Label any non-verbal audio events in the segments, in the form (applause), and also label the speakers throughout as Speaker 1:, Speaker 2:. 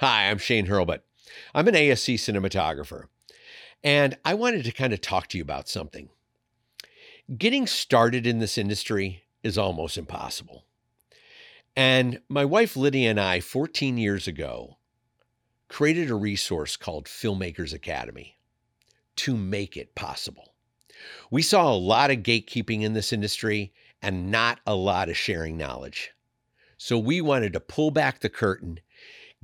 Speaker 1: Hi, I'm Shane Hurlbut. I'm an ASC cinematographer, and I wanted to kind of talk to you about something. Getting started in this industry is almost impossible. And my wife Lydia and I, 14 years ago, created a resource called Filmmakers Academy to make it possible. We saw a lot of gatekeeping in this industry and not a lot of sharing knowledge. So we wanted to pull back the curtain,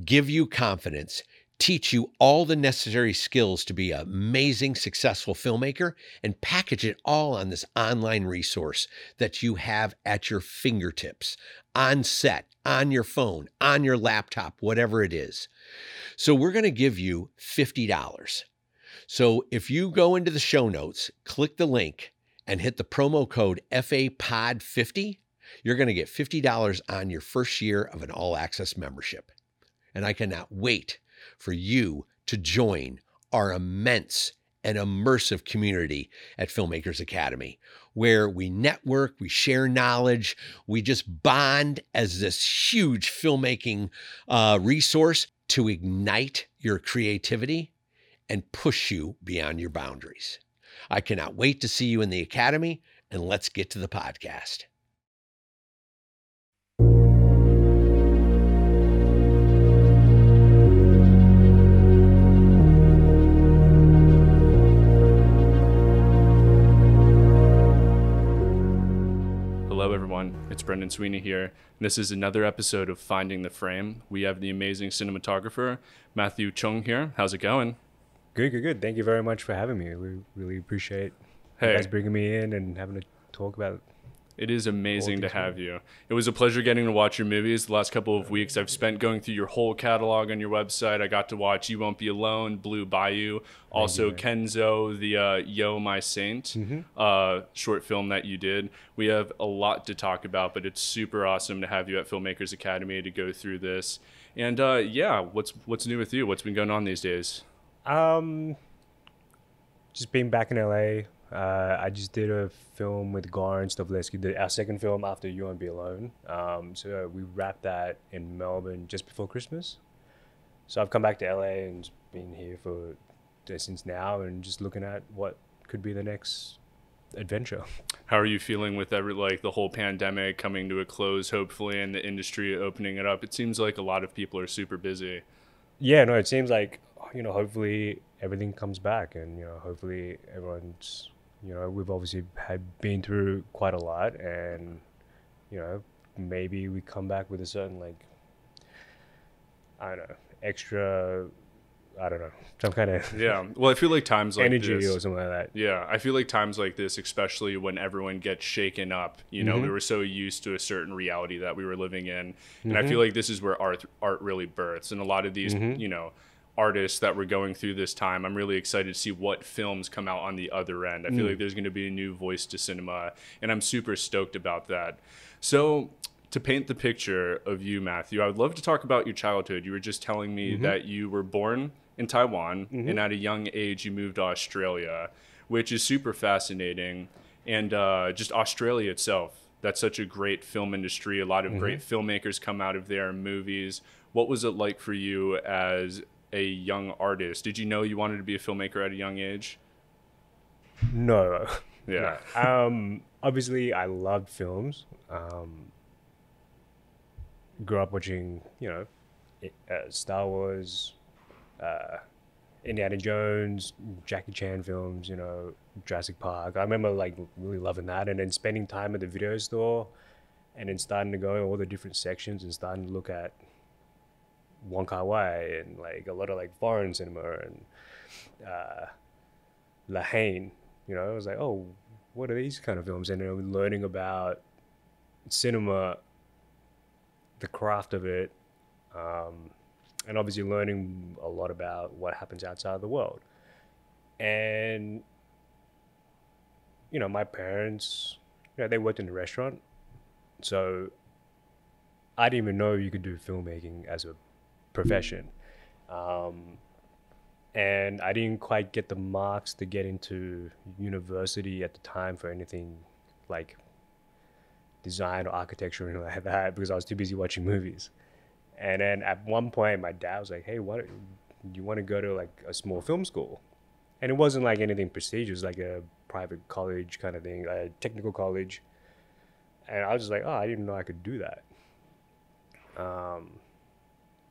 Speaker 1: give you confidence, teach you all the necessary skills to be an amazing, successful filmmaker, and package it all on this online resource that you have at your fingertips, on set, on your phone, on your laptop, whatever it is. So we're going to give you $50. So if you go into the show notes, click the link, and hit the promo code FAPOD50, you're going to get $50 on your first year of an all access membership. And I cannot wait for you to join our immense and immersive community at Filmmakers Academy, where we network, we share knowledge, we just bond as this huge filmmaking uh, resource to ignite your creativity and push you beyond your boundaries. I cannot wait to see you in the Academy, and let's get to the podcast.
Speaker 2: It's Brendan Sweeney here. This is another episode of Finding the Frame. We have the amazing cinematographer, Matthew Chuang, here. How's it going?
Speaker 3: Good, good, good. Thank you very much for having me. We really appreciate you guys bringing me in and having to talk about.
Speaker 2: It is amazing to have you. It was a pleasure getting to watch your movies the last couple of weeks. I've spent going through your whole catalog on your website. I got to watch You Won't Be Alone, Blue Bayou, also Kenzo, the uh, Yo My Saint uh, short film that you did. We have a lot to talk about, but it's super awesome to have you at Filmmakers Academy to go through this. And uh, yeah, what's what's new with you? What's been going on these days?
Speaker 3: Um, just being back in LA. Uh, I just did a film with Goran Stolevski, the, our second film after You Won't Be Alone. Um, so we wrapped that in Melbourne just before Christmas. So I've come back to LA and been here for since now, and just looking at what could be the next adventure. (laughs)
Speaker 2: How are you feeling with every like the whole pandemic coming to a close, hopefully, and the industry opening it up? It seems like a lot of people are super busy.
Speaker 3: Yeah, no, it seems like you know, hopefully everything comes back, and you know, hopefully everyone's, you know, we've obviously had been through quite a lot, and you know, maybe we come back with a certain like, I don't know, extra, I don't know, some kind of
Speaker 2: Yeah. Well, I feel like times like
Speaker 3: energy
Speaker 2: this.
Speaker 3: or something like that.
Speaker 2: Yeah, I feel like times like this, especially when everyone gets shaken up, you know, we mm-hmm. were so used to a certain reality that we were living in, and I mm-hmm. feel like this is where art art really births, and a lot of these, mm-hmm. you know, artists that were going through this time, I'm really excited to see what films come out on the other end. I feel mm. like there's going to be a new voice to cinema, and I'm super stoked about that. So. To paint the picture of you, Matthew, I would love to talk about your childhood. You were just telling me mm-hmm. that you were born in Taiwan, mm-hmm. and at a young age you moved to Australia, which is super fascinating. And uh, just Australia itself, that's such a great film industry. A lot of mm-hmm. great filmmakers come out of there movies. What was it like for you as a young artist? Did you know you wanted to be a filmmaker at a young age?
Speaker 3: No,
Speaker 2: Yeah.
Speaker 3: um, obviously I loved films. Um, grew up watching, you know, uh, Star Wars, uh, Indiana Jones, Jackie Chan films, you know, Jurassic Park. I remember like really loving that, and then spending time at the video store, and then starting to go all the different sections and starting to look at Wong Kar Wai and like a lot of like foreign cinema and uh. You know, I was like, oh, what are these kind of films? And then learning about cinema, the craft of it, um, and obviously learning a lot about what happens outside of the world. And you know, my parents, you know, they worked in a restaurant, so I didn't even know you could do filmmaking as a profession. Um, and I didn't quite get the marks to get into university at the time for anything like design or architecture or anything like that because I was too busy watching movies. And then at one point, my dad was like, "Hey, what? You want to go to like a small film school?" And it wasn't like anything prestigious, like a private college kind of thing, a technical college. And I was just like, "Oh, I didn't know I could do that." Um,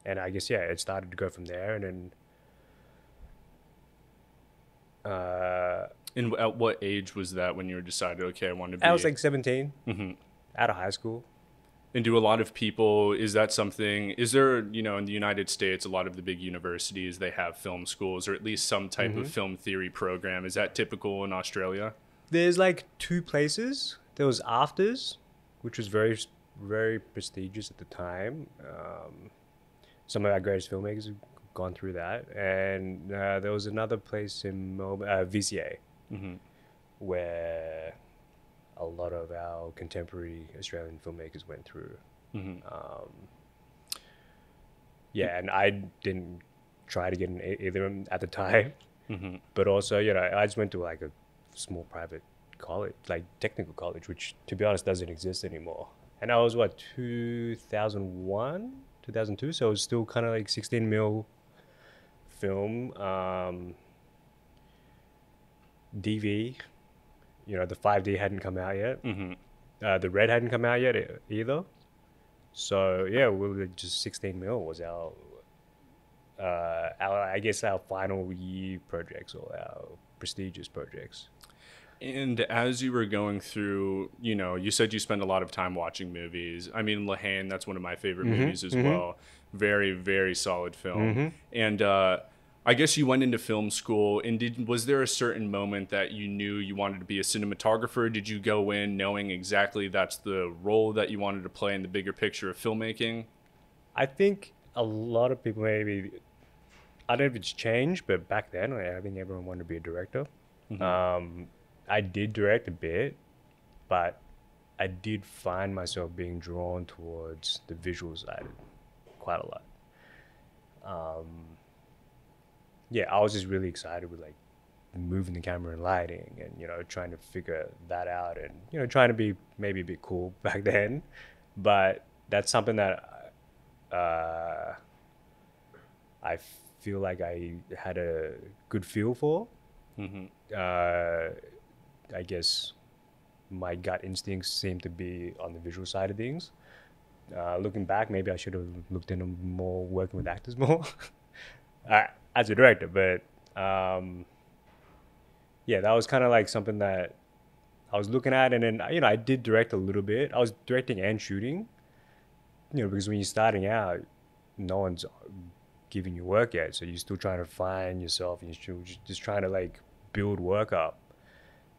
Speaker 3: and I guess yeah, it started to go from there, and then. Uh,
Speaker 2: and at what age was that when you decided, okay, I want to be?
Speaker 3: I was like 17,
Speaker 2: Mhm.
Speaker 3: out of high school.
Speaker 2: And do a lot of people? Is that something? Is there, you know, in the United States, a lot of the big universities they have film schools or at least some type
Speaker 3: Mm-hmm.
Speaker 2: of film theory program. Is that typical in Australia?
Speaker 3: There's like two places. There was AFTRS, which was very, very prestigious at the time. Um, some of our greatest filmmakers have gone through that, and uh, there was another place in Melbourne, uh, VCA,
Speaker 2: Mhm.
Speaker 3: where a lot of our contemporary Australian filmmakers went through.
Speaker 2: Mhm.
Speaker 3: Um, yeah, and I didn't try to get in either of them at the time,
Speaker 2: Mhm.
Speaker 3: but also, you know, I just went to like a small private college, like technical college, which to be honest doesn't exist anymore. And I was what 2001, 2002, so it was still kind of like 16 mil film, um, DV. You know, the 5D hadn't come out yet.
Speaker 2: Mhm.
Speaker 3: Uh, the red hadn't come out yet either. So yeah, we were just 16 mil was our, uh, our I guess our final year projects or our prestigious projects.
Speaker 2: And as you were going through, you know, you said you spend a lot of time watching movies. I mean, La Haine, that's one of my favorite
Speaker 3: Mm-hmm,
Speaker 2: movies as well. Very, very solid film. And uh, I guess you went into film school. And did was there a certain moment that you knew you wanted to be a cinematographer? Did you go in knowing exactly that's the role that you wanted to play in the bigger picture of filmmaking?
Speaker 3: I think a lot of people maybe I don't know if it's changed, but back then I think everyone wanted to be a director. Um, I did direct a bit, but I did find myself being drawn towards the visual side quite a lot. Um, yeah, I was just really excited with like moving the camera and lighting and you know trying to figure that out and you know trying to be maybe a bit cool (laughs) back then but that's something that uh, I feel like I had a good feel for.
Speaker 2: Mm-hmm.
Speaker 3: Uh, I guess my gut instincts seem to be on the visual side of things. Uh, looking back, maybe I should have looked into more working with actors (laughs) more uh, as a director. But um, yeah, that was kind of like something that I was looking at, and then you know I did direct a little bit. I was directing and shooting, you know, because when you're starting out, no one's giving you work yet, so you're still trying to find yourself, and you're still just- just trying to like build work up.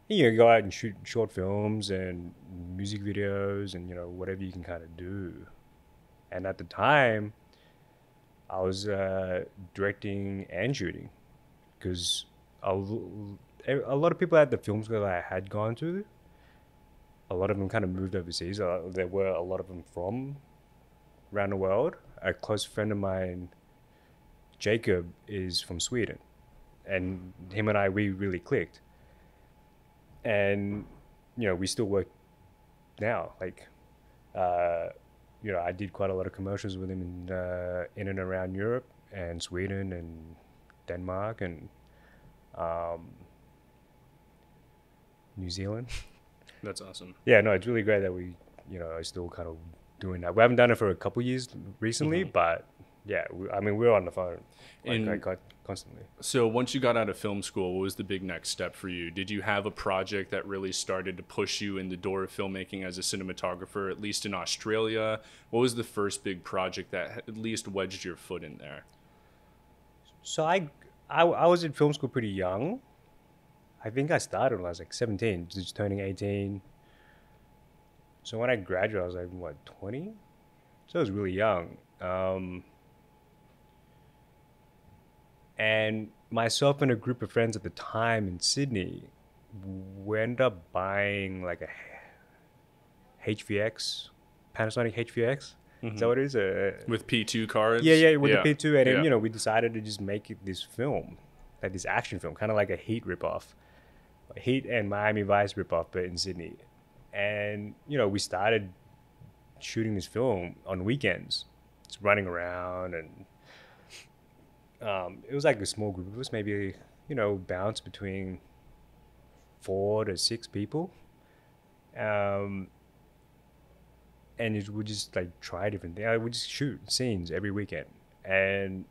Speaker 3: You know, go out and shoot short films and music videos, and you know whatever you can kind of do. And at the time, I was uh, directing and shooting because a lot of people at the film school I had gone to, a lot of them kind of moved overseas. Uh, there were a lot of them from around the world. A close friend of mine, Jacob, is from Sweden, and him and I we really clicked. And you know we still work now. Like, uh, you know, I did quite a lot of commercials with him in uh, in and around Europe and Sweden and Denmark and um, New Zealand. (laughs)
Speaker 2: That's awesome.
Speaker 3: Yeah, no, it's really great that we, you know, are still kind of doing that. We haven't done it for a couple years recently, but yeah, we, I mean, we're on the phone like,
Speaker 2: And-
Speaker 3: like, con- constantly.
Speaker 2: So once you got out of film school, what was the big next step for you? Did you have a project that really started to push you in the door of filmmaking as a cinematographer, at least in Australia? What was the first big project that at least wedged your foot in there?
Speaker 3: So I, I, I was in film school pretty young. I think I started when I was like 17, just turning 18. So when I graduated, I was like, what, 20? So I was really young. Um, and myself and a group of friends at the time in Sydney, we ended up buying like a HVX, Panasonic HVX. Is that mm-hmm. what it is? A,
Speaker 2: With P2 cards?
Speaker 3: yeah, yeah, with the P2, and then
Speaker 2: Yeah.
Speaker 3: you know we decided to just make it this film, like this action film, kind of like a Heat ripoff, Heat and Miami Vice ripoff, but in Sydney. And you know we started shooting this film on weekends, it's running around and um, it was like a small group It was maybe you know, bounce between four to six people. Um, and it, we just like try different things. We just shoot scenes every weekend. And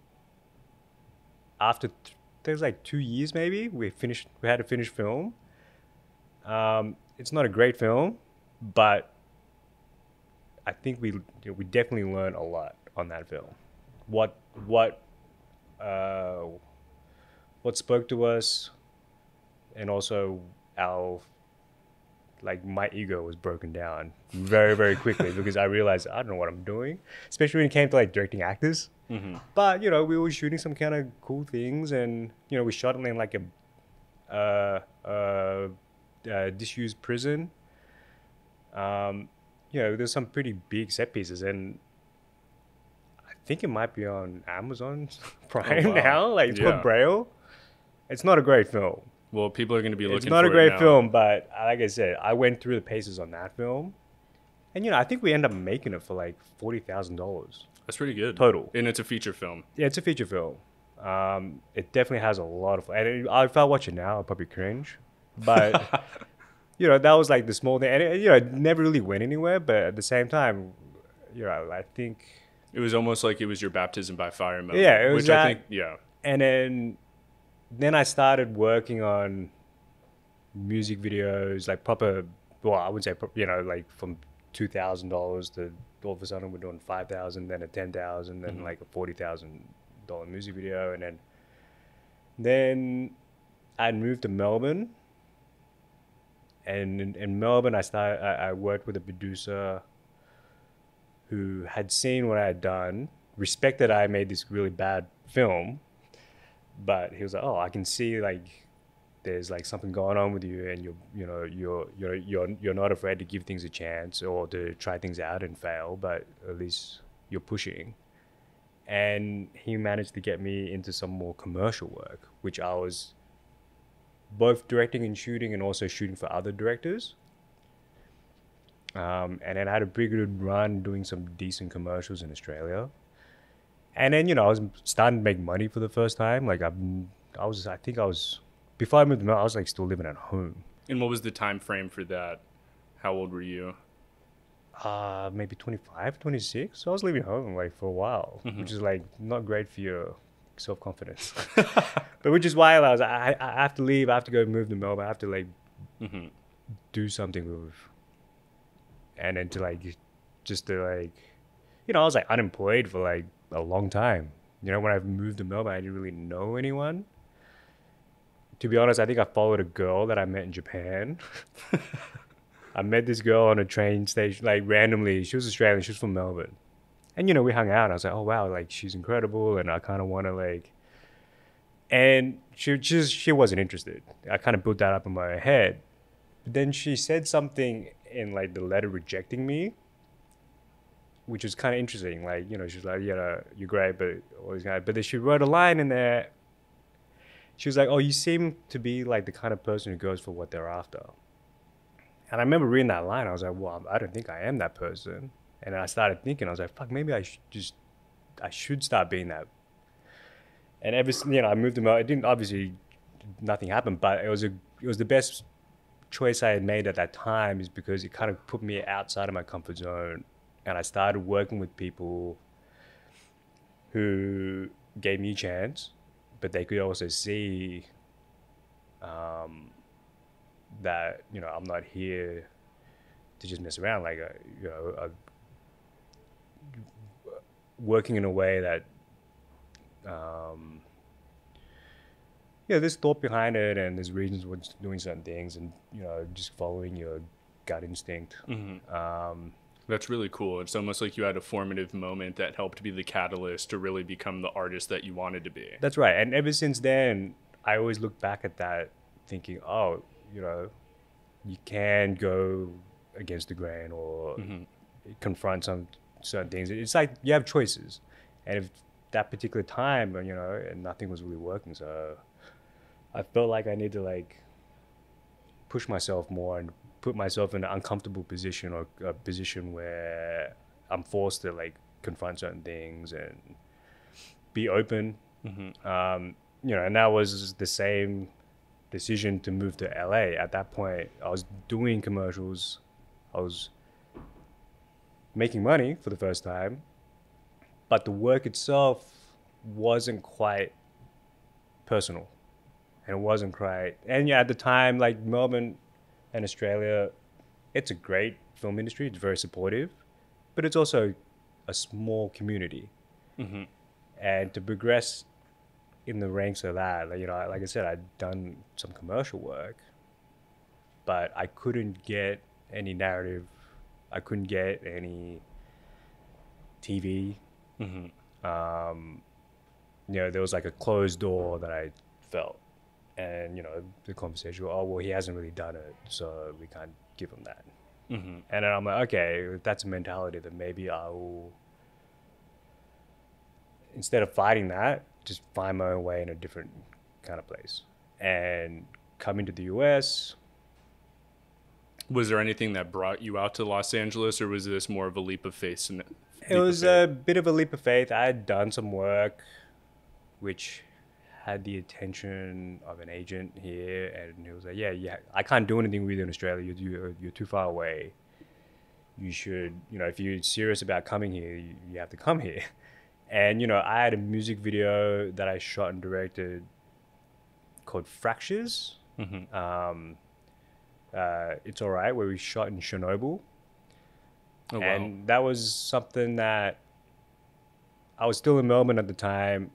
Speaker 3: after th- there's like two years maybe, we finished. We had a finished film. Um, it's not a great film, but I think we we definitely learned a lot on that film. What what uh, what spoke to us, and also our like my ego was broken down very very quickly (laughs) because I realized I don't know what I'm doing, especially when it came to like directing actors. Mm-hmm. But you know we were shooting some kind of cool things, and you know we shot in like a uh, uh, uh, disused prison. Um, you know there's some pretty big set pieces, and think it might be on Amazon (laughs) Prime oh, wow. now. Like it's yeah. called Braille. It's not a great film.
Speaker 2: Well, people are going to be looking.
Speaker 3: It's not
Speaker 2: a
Speaker 3: great film, but like I said, I went through the paces on that film, and you know, I think we end up making it for like forty thousand dollars.
Speaker 2: That's pretty good
Speaker 3: total,
Speaker 2: and it's a feature film.
Speaker 3: Yeah, it's a feature film. Um, it definitely has a lot of. And it, if I watch it now, I'll probably cringe, but (laughs) you know, that was like the small thing, and it, you know, it never really went anywhere. But at the same time, you know, I think
Speaker 2: it was almost like it was your baptism by fire moment.
Speaker 3: Yeah, it was
Speaker 2: which
Speaker 3: that,
Speaker 2: I think. Yeah,
Speaker 3: and then then I started working on music videos, like proper. Well, I would say you know like from two thousand dollars to all of a sudden we're doing five thousand, then a ten thousand, then mm-hmm. like a forty thousand dollar music video, and then then I moved to Melbourne. And in, in Melbourne, I started. I, I worked with a producer who had seen what I had done, respected I made this really bad film, but he was like, "Oh, I can see like there's like something going on with you, and you're you know you're you're you're you're not afraid to give things a chance or to try things out and fail, but at least you're pushing." And he managed to get me into some more commercial work, which I was both directing and shooting, and also shooting for other directors. Um, and then I had a pretty good run doing some decent commercials in Australia and then you know I was starting to make money for the first time. Like I, I was I think I was before I moved to Melbourne, I was like still living at home.
Speaker 2: And what was the time frame for that? How old were you?
Speaker 3: Uh, maybe 25, 26. So I was living home like for a while, mm-hmm. which is like not great for your self confidence. (laughs) but which is why I was I, I have to leave. I have to go move to Melbourne. I have to like mm-hmm. do something with, and then to like just to like, you know, I was like unemployed for like a long time. You know, when I moved to Melbourne, I didn't really know anyone. To be honest, I think I followed a girl that I met in Japan. (laughs) I met this girl on a train station, like randomly. She was Australian. She was from Melbourne, and you know, we hung out. And I was like, oh wow, like she's incredible, and I kind of want to like. And she just she wasn't interested. I kind of built that up in my head. But then she said something in like the letter rejecting me which was kind of interesting. Like, you know, she's like, yeah, you're great, but all these guys. But then she wrote a line in there. She was like, oh, you seem to be like the kind of person who goes for what they're after. And I remember reading that line. I was like, well, I don't think I am that person. And I started thinking, I was like, fuck, maybe I should just, I should start being that. And ever, you know, I moved them out. It didn't obviously, nothing happened, but it was a, it was the best choice I had made at that time, is because it kind of put me outside of my comfort zone and I started working with people who gave me a chance, but they could also see um, that you know I'm not here to just mess around. Like uh, you know, uh, working in a way that um, yeah, there's thought behind it, and there's reasons for doing certain things, and you know, just following your gut instinct. Mm-hmm. Um,
Speaker 2: that's really cool. It's almost like you had a formative moment that helped be the catalyst to really become the artist that you wanted to be.
Speaker 3: That's right. And ever since then, I always look back at that thinking, oh, you know, you can go against the grain or mm-hmm. confront some certain things. It's like you have choices. And if that particular time, you know, and nothing was really working, so I felt like I need to like push myself more and put myself in an uncomfortable position or a position where I'm forced to like confront certain things and be open. Mm-hmm. Um, you know, and that was the same decision to move to LA. At that point, I was doing commercials. I was making money for the first time, but the work itself wasn't quite personal, and it wasn't quite. And yeah, at the time, like Melbourne and Australia, it's a great film industry. It's very supportive, but it's also a small community. Mm-hmm. And to progress in the ranks of that, like, you know, like I said, I'd done some commercial work, but I couldn't get any narrative. I couldn't get any TV. Mm-hmm. Um, you know, there was like a closed door that I felt. And, you know, the conversation, oh, well, he hasn't really done it, so we can't give him that. Mm-hmm. And then I'm like, okay, if that's a mentality, then maybe I will, instead of fighting that, just find my own way in a different kind of place. And coming to the US.
Speaker 2: Was there anything that brought you out to Los Angeles, or was this more of a leap of faith?
Speaker 3: it was a bit of a leap of faith. I had done some work which had the attention of an agent here, and he was like, "Yeah, yeah, I can't do anything with you in Australia. You're you're too far away. You should, you know, if you're serious about coming here, you, you have to come here." (laughs) And you know, I had a music video that I shot and directed called Fractures. Mm-hmm. Um, uh, it's all right, where we shot in Chernobyl. Oh, wow. And that was something that I was still in Melbourne at the time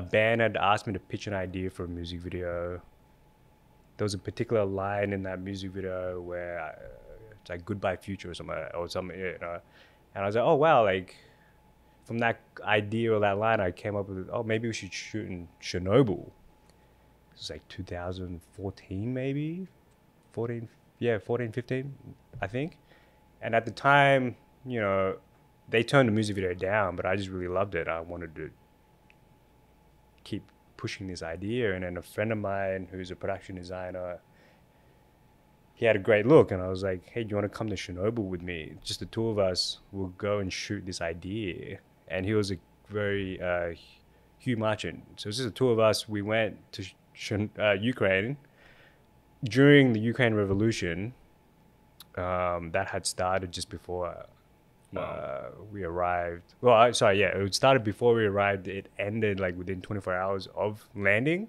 Speaker 3: a band had asked me to pitch an idea for a music video. There was a particular line in that music video where I, it's like "Goodbye Future" or something, or something, you know. And I was like, oh wow, like from that idea or that line, I came up with, oh maybe we should shoot in Chernobyl. It was like 2014, maybe 14, yeah, 14, 15, I think. And at the time, you know, they turned the music video down, but I just really loved it. I wanted to keep pushing this idea. And then a friend of mine who's a production designer, he had a great look, and I was like, "Hey, do you want to come to Chernobyl with me? Just the two of us. We'll go and shoot this idea." And he was a very uh, Hugh Marchant. So it's just the two of us. We went to uh, Ukraine during the Ukraine Revolution. Um, that had started just before Wow. Uh, we arrived. Well, I, sorry, yeah, it started before we arrived. It ended like within 24 hours of landing.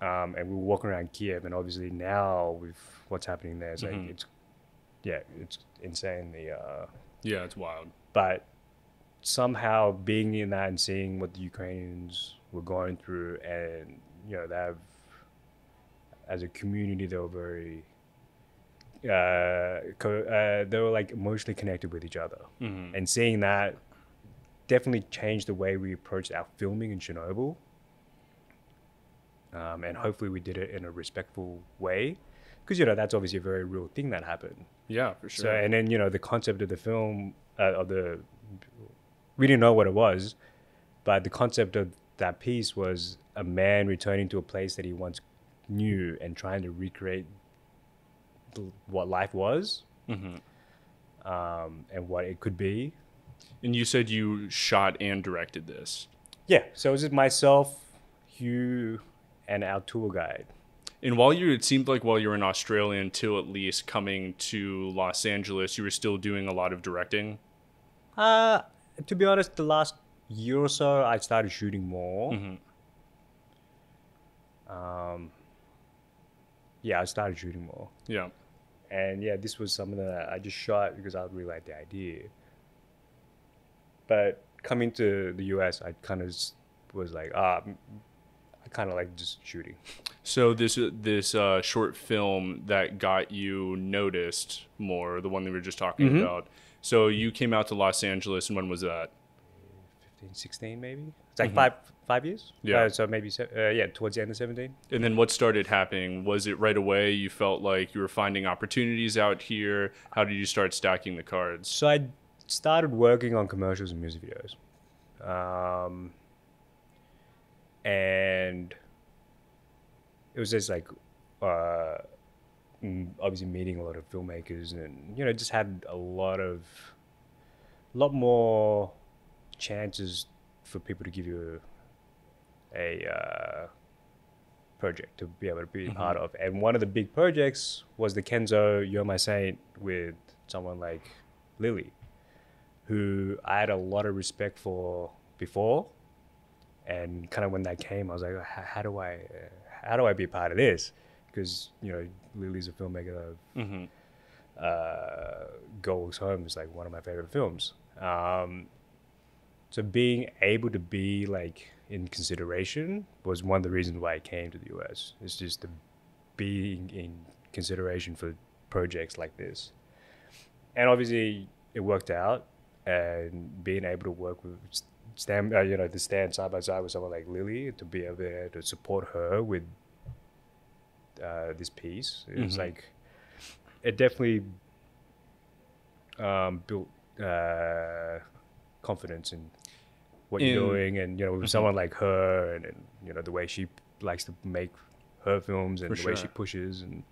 Speaker 3: Um, and we were walking around Kiev, and obviously now with what's happening there, it's mm-hmm. like it's, yeah, it's insane. The uh,
Speaker 2: yeah, it's wild.
Speaker 3: But somehow being in that and seeing what the Ukrainians were going through, and you know, they have as a community, they were very uh, co- uh, they were like emotionally connected with each other, mm-hmm. and seeing that definitely changed the way we approached our filming in Chernobyl. Um, and hopefully we did it in a respectful way, because you know that's obviously a very real thing that happened.
Speaker 2: Yeah, for sure.
Speaker 3: So and then you know the concept of the film uh, of the we didn't know what it was, but the concept of that piece was a man returning to a place that he once knew and trying to recreate what life was mm-hmm. um, and what it could be.
Speaker 2: And you said you shot and directed this.
Speaker 3: Yeah, so it was just myself, Hugh, and our tour guide.
Speaker 2: And while you, it seemed like while you were in Australia until at least coming to Los Angeles, you were still doing a lot of directing.
Speaker 3: Uh, to be honest, the last year or so, I started shooting more. Mm-hmm. Um, yeah, I started shooting more.
Speaker 2: Yeah.
Speaker 3: And yeah, this was something that I just shot because I really liked the idea. But coming to the US, I kind of was like, ah, I kind of like just shooting.
Speaker 2: So this this uh, short film that got you noticed more, the one that we were just talking mm-hmm. about. So you came out to Los Angeles, and when was that?
Speaker 3: 15, 16 maybe. It's like mm-hmm. five five years.
Speaker 2: Yeah.
Speaker 3: Uh, so maybe uh, yeah, towards the end of seventeen.
Speaker 2: And then what started happening? Was it right away? You felt like you were finding opportunities out here. How did you start stacking the cards?
Speaker 3: So I started working on commercials and music videos, um, and it was just like. Uh, obviously meeting a lot of filmmakers and you know just had a lot of a lot more chances for people to give you a uh, project to be able to be mm-hmm. part of. And one of the big projects was the Kenzo You're My Saint with someone like Lily, who I had a lot of respect for before. And kind of when that came, I was like, how do I, how do I be part of this? Because you know, Lily's a filmmaker. Mm-hmm. Uh, Walks Home is like one of my favorite films. Um, so being able to be like in consideration was one of the reasons why I came to the US. It's just to being in consideration for projects like this. And obviously it worked out and being able to work with stand uh, you know to stand side by side with someone like Lily to be able to support her with uh, this piece it's mm-hmm. like it definitely um, built uh, confidence in what you're doing, and you know, with mm-hmm. someone like her, and, and, you know, the way she likes to make her films and the sure. way she pushes and.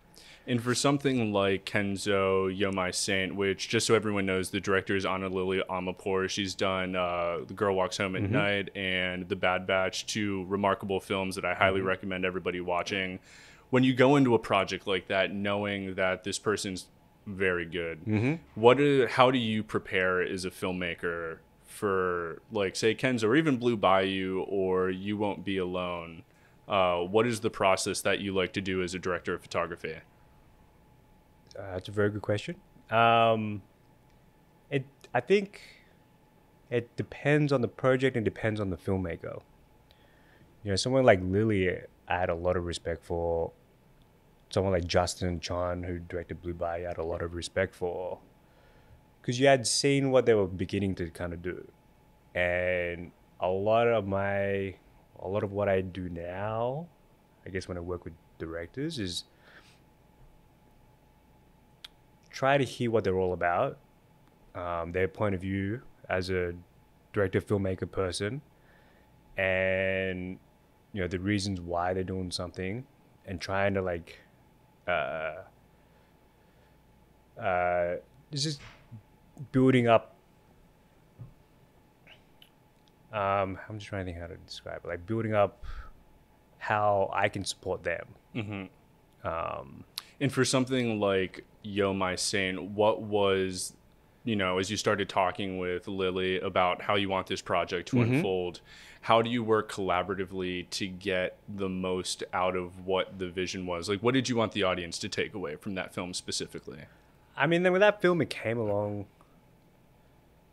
Speaker 2: And for something like Kenzo You're My Saint, which just so everyone knows, the director is Ana Lily Amirpour. She's done uh, The Girl Walks Home at mm-hmm. Night and The Bad Batch, two remarkable films that I highly mm-hmm. recommend everybody watching. When you go into a project like that, knowing that this person's very good, mm-hmm. what? Are, how do you prepare as a filmmaker for like say Kenzo or even Blue Bayou or You Won't Be Alone? Uh, what is the process that you like to do as a director of photography?
Speaker 3: Uh, that's a very good question. Um, it I think it depends on the project and depends on the filmmaker. You know, someone like Lily, I had a lot of respect for. Someone like Justin Chon, who directed Blue Bayou, I had a lot of respect for because you had seen what they were beginning to kind of do, and a lot of my, a lot of what I do now, I guess when I work with directors is try to hear what they're all about, um, their point of view as a director, filmmaker person, and you know the reasons why they're doing something, and trying to like, uh, uh, just building up. Um, I'm just trying to think how to describe it. Like building up how I can support them. Mm-hmm.
Speaker 2: Um, and for something like Yo My Saint, what was, you know, as you started talking with Lily about how you want this project to mm-hmm. unfold, how do you work collaboratively to get the most out of what the vision was? Like, what did you want the audience to take away from that film specifically?
Speaker 3: I mean, then with that film it came along,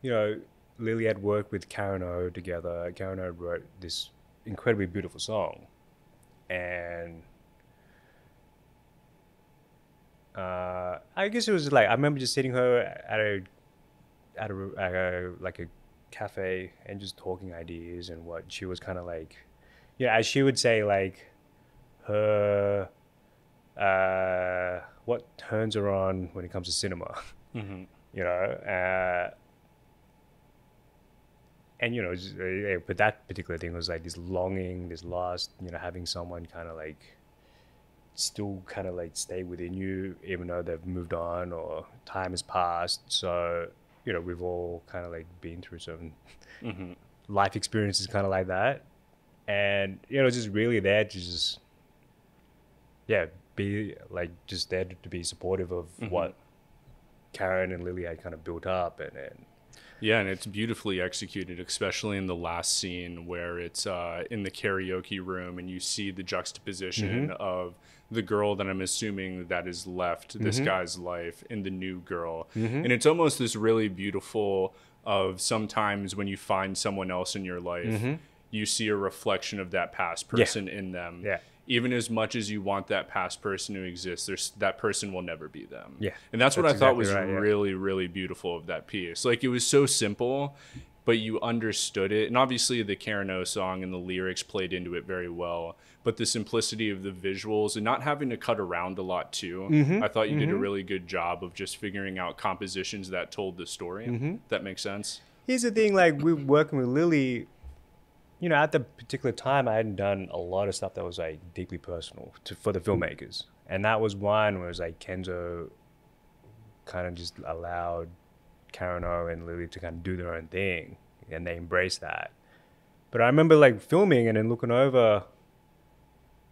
Speaker 3: you know, Lily had worked with Karen O together. Karen O wrote this incredibly beautiful song, and uh, I guess it was like I remember just sitting her at a at a, at a like a cafe and just talking ideas and what she was kind of like, you know, as she would say like her uh, what turns her on when it comes to cinema, mm-hmm. you know. Uh, and you know, uh, but that particular thing was like this longing, this lost, you know, having someone kind of like still kind of like stay within you, even though they've moved on or time has passed. So, you know, we've all kind of like been through some mm-hmm. life experiences kind of like that. And, you know, just really there to just, yeah, be like just there to be supportive of mm-hmm. what Karen and Lily had kind of built up and, and
Speaker 2: yeah, and it's beautifully executed, especially in the last scene where it's uh, in the karaoke room and you see the juxtaposition mm-hmm. of the girl that I'm assuming that is left mm-hmm. this guy's life and the new girl. Mm-hmm. And it's almost this really beautiful of sometimes when you find someone else in your life, mm-hmm. you see a reflection of that past person
Speaker 3: yeah.
Speaker 2: in them.
Speaker 3: Yeah
Speaker 2: even as much as you want that past person to exist, there's that person will never be them.
Speaker 3: Yeah.
Speaker 2: And that's what that's I thought was right, really, yeah. really beautiful of that piece. Like it was so simple, but you understood it. And obviously the Karen O song and the lyrics played into it very well. But the simplicity of the visuals and not having to cut around a lot too. Mm-hmm. I thought you mm-hmm. did a mm-hmm. really good job of just figuring out compositions that told the story. Mm-hmm. That makes sense.
Speaker 3: Here's the thing, like we're working with Lily you know, at the particular time, I hadn't done a lot of stuff that was like deeply personal to, for the hmm. filmmakers, and that was one where it was like Kenzo kind of just allowed Karen O and Lily to kind of do their own thing, and they embraced that. But I remember like filming and then looking over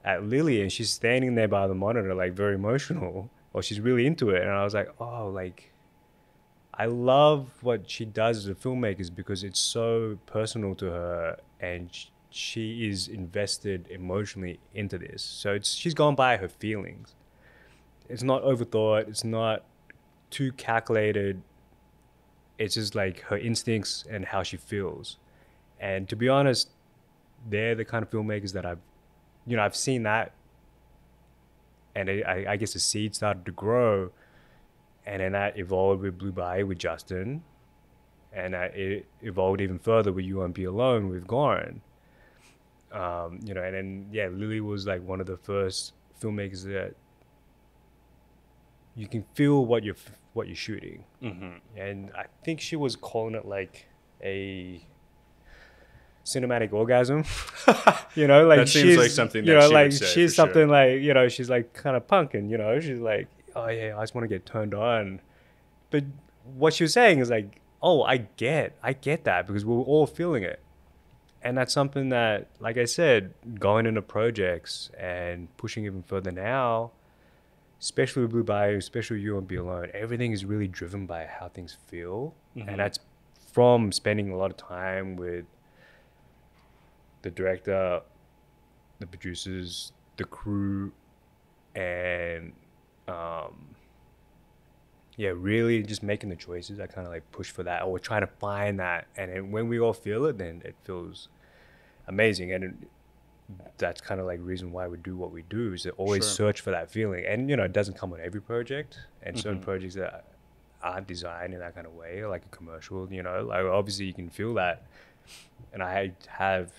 Speaker 3: at Lily, and she's standing there by the monitor, like very emotional, or she's really into it, and I was like, oh, like. I love what she does as a filmmaker because it's so personal to her, and she is invested emotionally into this. So it's she's gone by her feelings. It's not overthought. It's not too calculated. It's just like her instincts and how she feels. And to be honest, they're the kind of filmmakers that I've, you know, I've seen that, and it, I, I guess the seed started to grow, and then that evolved with Blue Bayou with Justin, and that it evolved even further with You Won't Be Alone with Goran um, you know, and then yeah, Lily was like one of the first filmmakers that you can feel what you're what you're shooting, mm-hmm. and I think she was calling it like a cinematic orgasm. (laughs) you know, like
Speaker 2: that seems like something
Speaker 3: you know, like
Speaker 2: she's
Speaker 3: something sure. like you know, she's like kind of punking. You know, she's like, oh yeah, I just want to get turned on. But what she was saying is like, oh, I get, I get that because we're all feeling it and that's something that, like I said, going into projects and pushing even further now, especially with Blue Bayou, especially You Won't Be Alone, everything is really driven by how things feel. Mm-hmm. And that's from spending a lot of time with the director, the producers, the crew, and um, yeah, really just making the choices. I kind of like push for that, or trying to find that, and then when we all feel it, then it feels amazing. And that's kind of like reason why we do what we do is to always sure. search for that feeling. And you know, it doesn't come on every project, and mm-hmm. certain projects that aren't designed in that kind of way, like a commercial. You know, like obviously you can feel that, and I have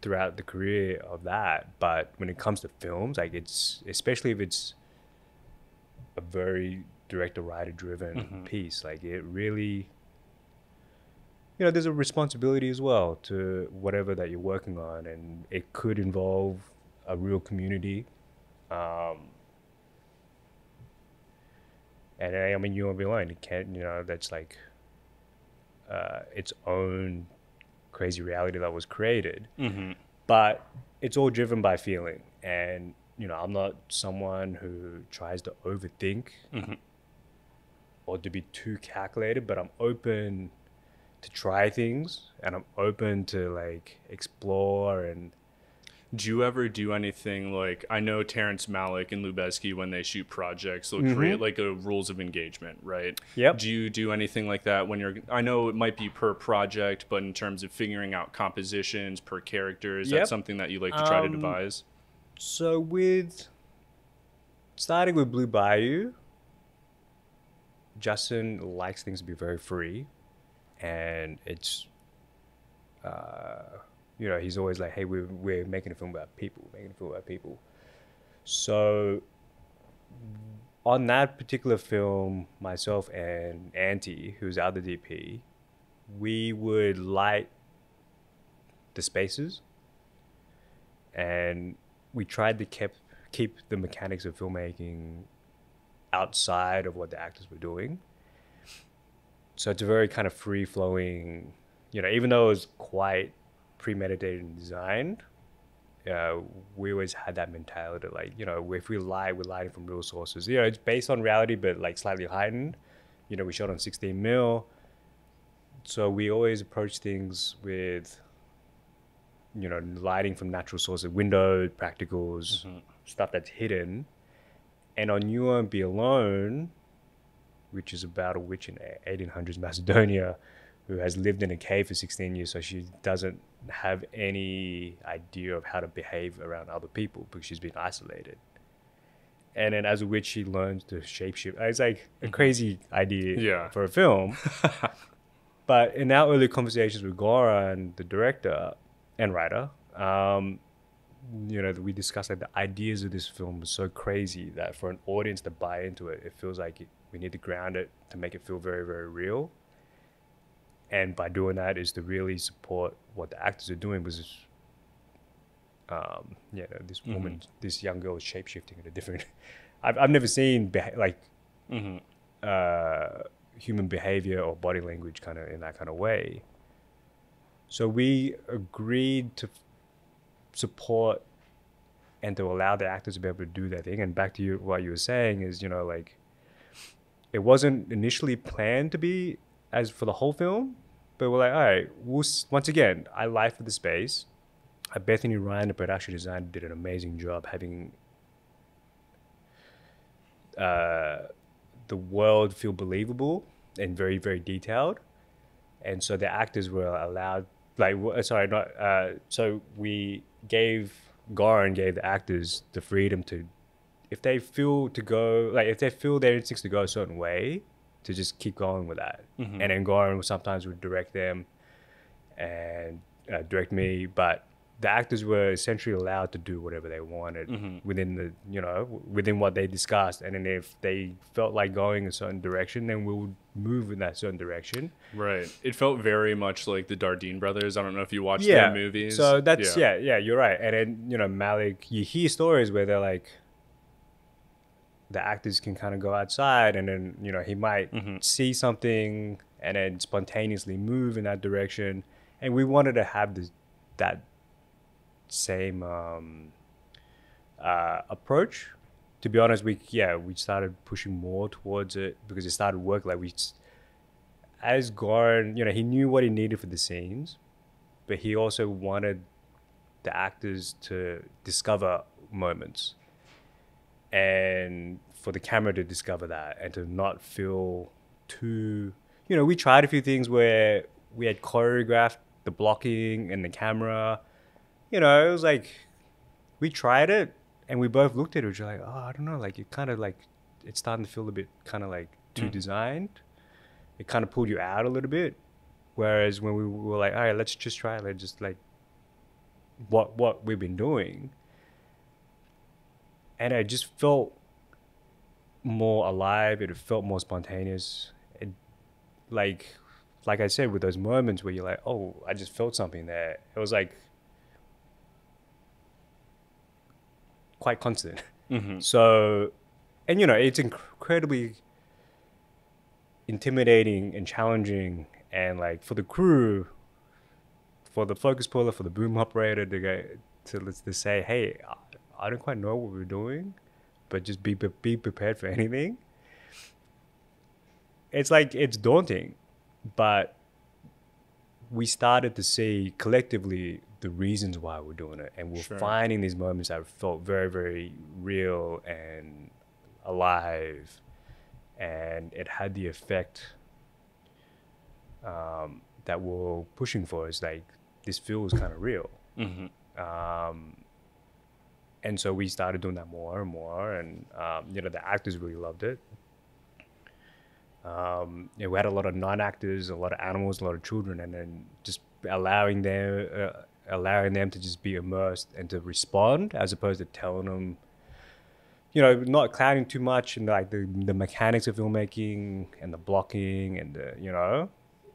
Speaker 3: throughout the career of that. But when it comes to films, like it's especially if it's a very director writer driven mm-hmm. piece, like it really you know, there's a responsibility as well to whatever that you're working on, and it could involve a real community. Um, and I mean, you won't be alone. It can't, you know, that's like uh, its own crazy reality that was created. Mm-hmm. But it's all driven by feeling. And, you know, I'm not someone who tries to overthink mm-hmm. or to be too calculated, but I'm open to try things and I'm open to like explore and
Speaker 2: do you ever do anything like I know Terrence Malick and Lubezki when they shoot projects they'll mm-hmm. create like a rules of engagement right
Speaker 3: yep
Speaker 2: do you do anything like that when you're I know it might be per project but in terms of figuring out compositions per character is yep. that something that you like to try um, to devise
Speaker 3: so with starting with Blue Bayou Justin likes things to be very free and it's uh, you know he's always like hey we're, we're making a film about people making a film about people. So on that particular film myself and Ante who's out the other dp we would light the spaces and we tried to keep keep the mechanics of filmmaking outside of what the actors were doing so it's a very kind of free flowing, you know, even though it was quite premeditated and designed, uh, we always had that mentality like, you know, if we lie, we're lying from real sources. You know, it's based on reality, but like slightly heightened. You know, we shot on 16 mil. So we always approach things with, you know, lighting from natural sources, windows, practicals, mm-hmm. stuff that's hidden. And on You Won't Be Alone, which is about a witch in 1800s Macedonia who has lived in a cave for 16 years, so she doesn't have any idea of how to behave around other people because she's been isolated. And then as a witch, she learns to shapeshift. It's like a mm-hmm. crazy idea
Speaker 2: yeah.
Speaker 3: for a film. (laughs) but in our early conversations with Gora and the director and writer, um, you know, we discussed like the ideas of this film was so crazy that for an audience to buy into it, it feels like we need to ground it to make it feel very, very real. And by doing that is to really support what the actors are doing because um, yeah, this mm-hmm. woman, this young girl is shapeshifting in a different. (laughs) I've I've never seen beha- like mm-hmm. uh, human behavior or body language kind of in that kind of way. So we agreed to support and to allow the actors to be able to do their thing. And back to you, what you were saying is, you know, like it wasn't initially planned to be as for the whole film, but we're like, all right, we'll, once again, I live for the space. Uh, Bethany Ryan, the production designer, did an amazing job having uh, the world feel believable and very, very detailed. And so the actors were allowed, like, uh, sorry, not, uh, so we gave, Goran gave the actors the freedom to, if they feel to go, like, if they feel their instincts to go a certain way, to just keep going with that. And then Goran sometimes would direct them and uh, direct me, but the actors were essentially allowed to do whatever they wanted mm-hmm. within the you know within what they discussed and then if they felt like going a certain direction then we would move in that certain direction
Speaker 2: Right. It felt very much like the Dardenne brothers. I don't know if you watched their movies.
Speaker 3: so that's yeah. yeah you're right and then you know Malick you hear stories where they're like the actors can kind of go outside and then you know he might mm-hmm. see something and then spontaneously move in that direction and we wanted to have this that same um, uh, approach. To be honest we yeah we started pushing more towards it because it started work like we as Goran, you know he knew what he needed for the scenes but he also wanted the actors to discover moments and for the camera to discover that and to not feel too you know we tried a few things where we had choreographed the blocking and the camera you know it was like we tried it and we both looked at it we're like oh i don't know like it kind of like it's starting to feel a bit kind of like too mm. designed. It kind of pulled you out a little bit. Whereas when we were like all right let's just try it let's just like what what we've been doing. And I just felt more alive it felt more spontaneous. It like like i said with those moments where you're like oh i just felt something there. It was like quite constant mm-hmm. so and you know it's incredibly intimidating and challenging and like for the crew for the focus puller for the boom operator to go to let's to say hey I- i don't quite know what we're doing but just be be prepared for anything. It's like it's daunting but we started to see collectively the reasons why we're doing it. And we're
Speaker 2: Sure.
Speaker 3: finding these moments that felt very very real and alive. And it had the effect um, that we're pushing for. Is like this feels kind of real um, and so we started doing that more and more. And um, you know the actors really loved it. Um, you know, we had a lot of non-actors, a lot of animals, a lot of children, and then just allowing them, uh, allowing them to just be immersed and to respond, as opposed to telling them, you know, not clouding too much and like the the mechanics of filmmaking and the blocking and the you know,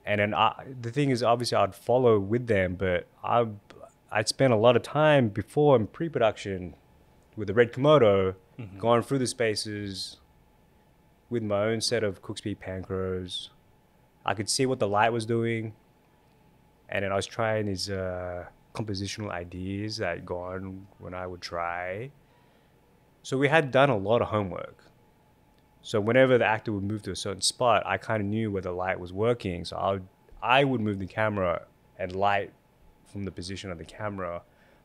Speaker 3: and then I, the thing is, obviously, I'd follow with them, but I I'd spent a lot of time before in pre-production with the Red Komodo, going through the spaces with my own set of Cooke Speed Panchros. I could see what the light was doing, and then I was trying these uh, compositional ideas that go on when I would try. So we had done a lot of homework. So whenever the actor would move to a certain spot, I kind of knew where the light was working. So I would, I would move the camera and light from the position of the camera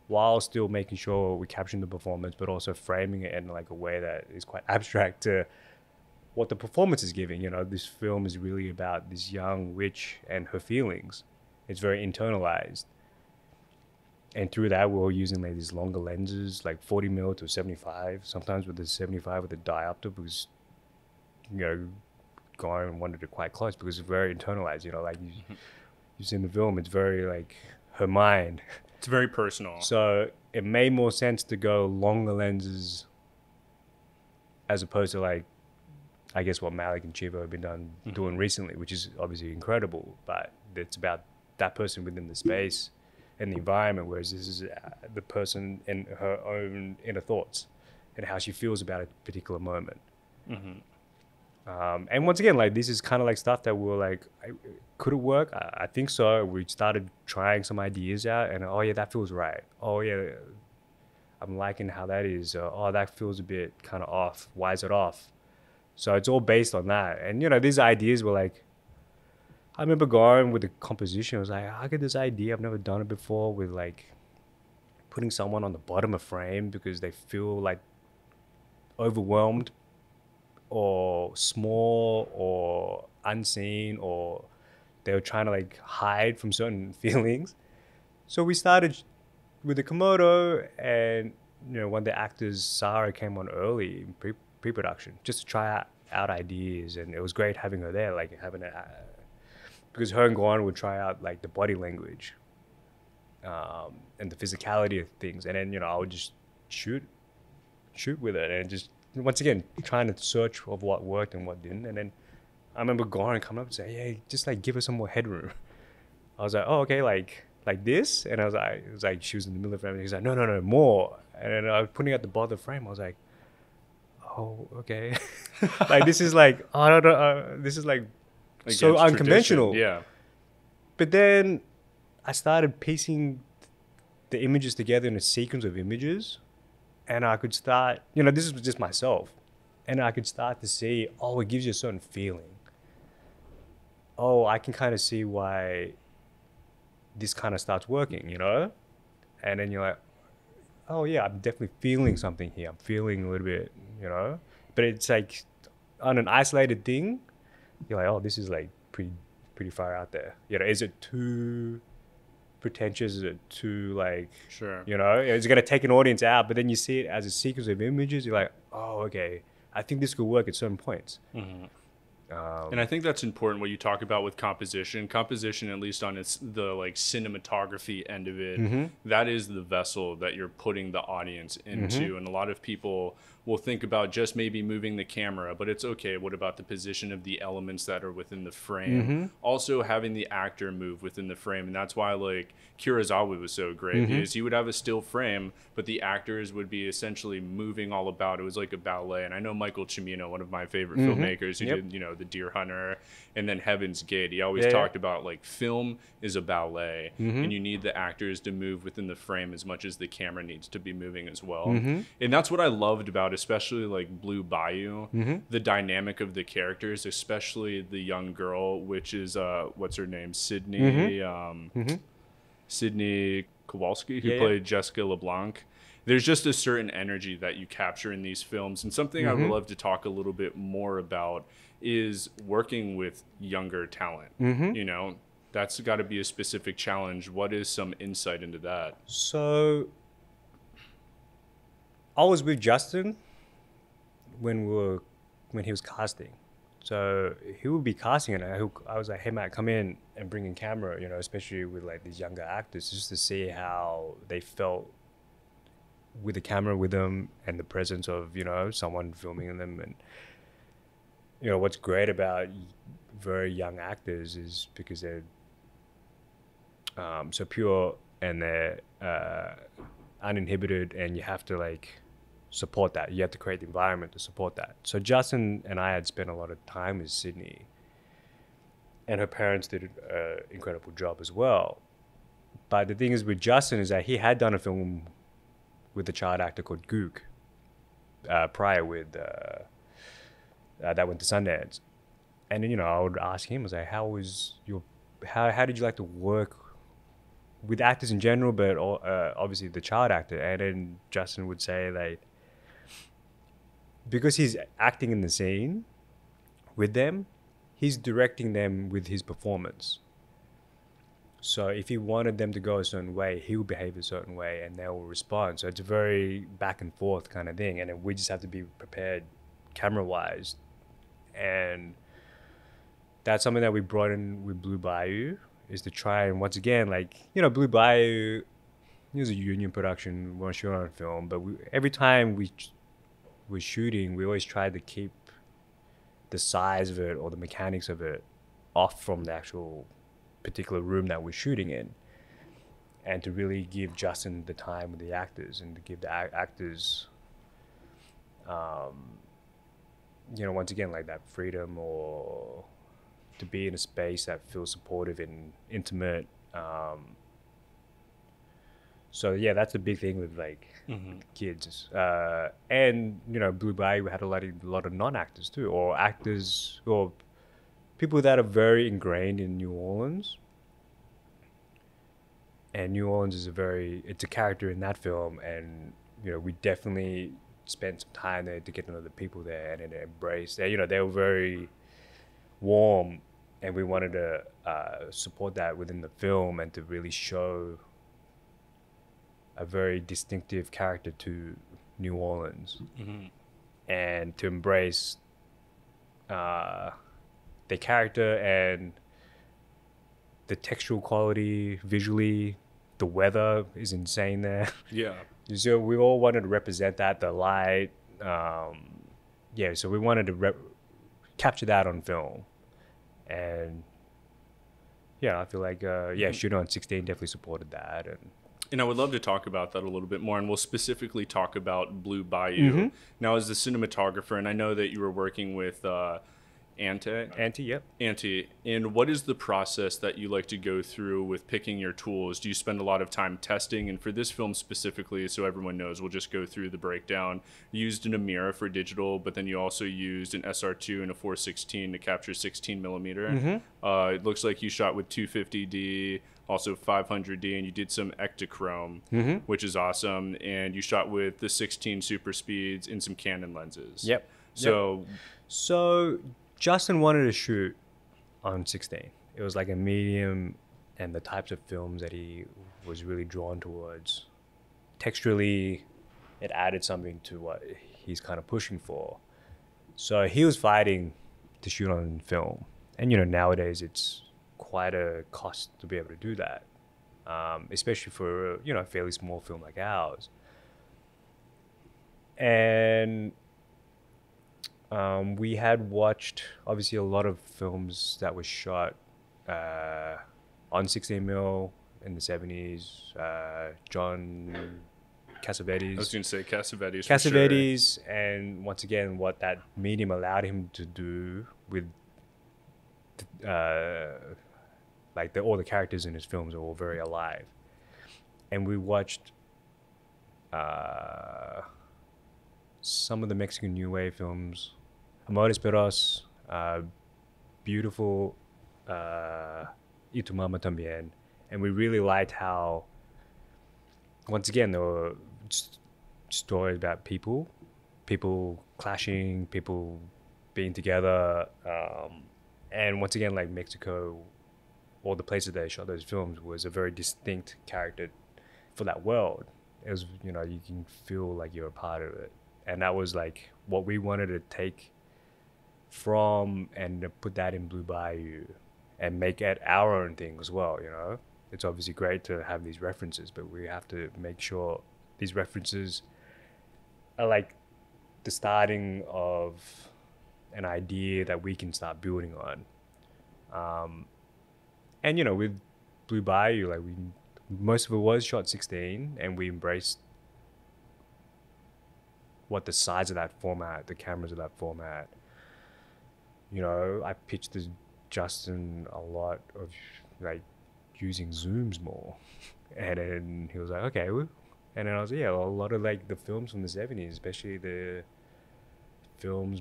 Speaker 3: while still making sure we're capturing the performance, but also framing it in like a way that is quite (laughs) abstract to what the performance is giving. You know, this film is really about this young witch and her feelings. It's very internalized. And through that, we were using like these longer lenses, like 40 mil to 75. Sometimes with the 75 with the diopter, because you know, going and wanted it quite close because it's very internalized. You know, like you, mm-hmm. you see in the film, it's very like her mind.
Speaker 2: It's very personal.
Speaker 3: So it made more sense to go longer lenses as opposed to like, I guess what Malick and Chivo have been done mm-hmm. doing recently, which is obviously incredible, but it's about that person within the space and the environment, whereas this is uh, the person in her own inner thoughts and how she feels about a particular moment. Um, and once again, like this is kind of like stuff that we were like, could it work? I, I think so. We started trying some ideas out, and oh yeah, that feels right. Oh yeah, I'm liking how that is. Uh, oh, that feels a bit kind of off. Why is it off? So it's all based on that. And you know, these ideas were like, I remember going with the composition. I was like, I get this idea. I've never done it before with like putting someone on the bottom of frame because they feel like overwhelmed or small or unseen or they were trying to like hide from certain (laughs) feelings. So we started with the Komodo and you know one of the actors Sarah came on early in pre pre-production just to try out, out ideas and it was great having her there like having a because her and Goran would try out like the body language um, and the physicality of things and then you know I would just shoot shoot with it and just once again trying to search of what worked and what didn't and then I remember and coming up and saying hey just like give her some more headroom. (laughs) I was like oh okay like like this? And I was like it was like she was in the middle of frame he's like no no no more. And then I was putting out the bottom of frame I was like oh okay. (laughs) Like this is like oh no, no uh, this is like so unconventional
Speaker 2: tradition. Yeah.
Speaker 3: but then I started piecing the images together in a sequence of images, and I could start, you know, this is just myself, and I could start to see, oh, it gives you a certain feeling. Oh, I can kind of see why this kind of starts working, you know? And then you're like, oh, yeah, I'm definitely feeling something here. I'm feeling a little bit, you know? But it's like on an isolated thing, you're like, oh, this is like pretty pretty far out there. You know, is it too pretentious? Is it too like
Speaker 2: Sure.
Speaker 3: you know, it's gonna take an audience out, but then you see it as a sequence of images, you're like, oh, okay, I think this could work at certain points. Mm-hmm. Um,
Speaker 2: And I think that's important what you talk about with composition. Composition, at least on its the like cinematography end of it, mm-hmm. that is the vessel that you're putting the audience mm-hmm. into. And a lot of people will think about just maybe moving the camera, but it's okay. What about the position of the elements that are within the frame? Mm-hmm. Also having the actor move within the frame, and that's why like Kurosawa was so great mm-hmm. because he would have a still frame, but the actors would be essentially moving all about. It was like a ballet. And I know Michael Cimino, one of my favorite mm-hmm. filmmakers, who
Speaker 3: Yep.
Speaker 2: did you know the Deer Hunter and then Heaven's Gate. He always
Speaker 3: Yeah, yeah.
Speaker 2: talked about like film is a ballet, and you need the actors to move within the frame as much as the camera needs to be moving as well. And that's what I loved about, especially like Blue Bayou, mm-hmm. the dynamic of the characters, especially the young girl, which is uh, what's her name, Sydney, mm-hmm. um, mm-hmm. Sydney Kowalski, who
Speaker 3: Yeah, yeah.
Speaker 2: played Jessica LeBlanc. There's just a certain energy that you capture in these films, and something I would love to talk a little bit more about is working with younger talent. You know, that's got to be a specific challenge. What is some insight into that?
Speaker 3: So I was with Justin when we were when he was casting. So he would be casting and I, was like, hey Matt, come in and bring in camera, you know, especially with like these younger actors, just to see how they felt with the camera with them and the presence of, you know, someone filming them and you know, what's great about very young actors is because they're um, so pure and they're uh, uninhibited and you have to like support that. You have to create the environment to support that. So justin and i had spent a lot of time with sydney and her parents did an incredible job as well. But the thing is with justin is that he had done a film with a child actor called gook uh, prior with uh, uh, that went to sundance. And then you know i would ask him I was like how was your how, how did you like to work with actors in general, but uh, obviously the child actor. And then Justin would say like, because he's acting in the scene with them, he's directing them with his performance. So if he wanted them to go a certain way, he will behave a certain way, and they will respond. So it's a very back and forth kind of thing, and we just have to be prepared, camera wise, and that's something that we brought in with Blue Bayou is to try and once again like you know Blue Bayou it was a union production we weren't shooting on film but we, every time we were shooting we always try to keep the size of it or the mechanics of it off from the actual particular room that we're shooting in and to really give Justin the time with the actors and to give the ac- actors um, you know, once again, like that freedom or to be in a space that feels supportive and intimate. Um, so yeah, that's a big thing with like mm-hmm. kids. Uh, and you know, Blue Bay we had a lot of, a lot of non-actors too, or actors or people that are very ingrained in New Orleans. And New Orleans is a very it's a character in that film, and you know we definitely spent some time there to get to know the people there and, and embrace. They you know they were very warm, and we wanted to uh, support that within the film and to really show a very distinctive character to New Orleans mm-hmm. and to embrace uh, the character and the textual quality visually. The weather is insane there. (laughs)
Speaker 2: Yeah.
Speaker 3: so we all wanted to represent that, the light. Um, yeah, so we wanted to rep- capture that on film. And yeah, I feel like, uh, yeah, mm-hmm. shooting on 16 definitely supported that. And
Speaker 2: and I would love to talk about that a little bit more, and we'll specifically talk about Blue Bayou. Mm-hmm. Now, as the cinematographer, and I know that you were working with uh, Ante.
Speaker 3: Ante, yep.
Speaker 2: Ante. And what is the process that you like to go through with picking your tools? Do you spend a lot of time testing? And for this film specifically, so everyone knows, we'll just go through the breakdown. You used an Amira for digital, but then you also used an SR2 and a 416 to capture 16 millimeter. Mm-hmm. Uh, it looks like you shot with 250D also 500D, and you did some Ektachrome, mm-hmm. which is awesome. And you shot with the 16 super speeds and some Canon lenses.
Speaker 3: Yep.
Speaker 2: So,
Speaker 3: yep. so Justin wanted to shoot on 16. It was like a medium, and the types of films that he was really drawn towards. Texturally, it added something to what he's kind of pushing for. So he was fighting to shoot on film, and you know nowadays it's quite a cost to be able to do that, um, especially for you know a fairly small film like ours. And um, we had watched obviously a lot of films that were shot uh, on 16 mil in the 70s. Uh, John Cassavetes.
Speaker 2: I was going to say Cassavetes.
Speaker 3: Cassavetes, sure. and once again, what that medium allowed him to do with uh, like all the characters in his films are all very alive. And we watched uh, some of the Mexican New Wave films, Amores Perros, uh, beautiful uh, Y Tu Mama Tambien. And we really liked how, once again, there were stories about people, people clashing, people being together. Um, and once again, like Mexico all the places they shot those films was a very distinct character for that world. It was, you know, you can feel like you're a part of it. And that was like what we wanted to take from and put that in Blue Bayou and make it our own thing as well, you know? It's obviously great to have these references, but we have to make sure these references are like the starting of an idea that we can start building on. Um, and you know with Blue Bayou, like we most of it was shot 16, and we embraced what the size of that format, the cameras of that format. You know, I pitched to Justin a lot of like using zooms more, and then he was like, okay, and then I was like, yeah, a lot of like the films from the 70s, especially the films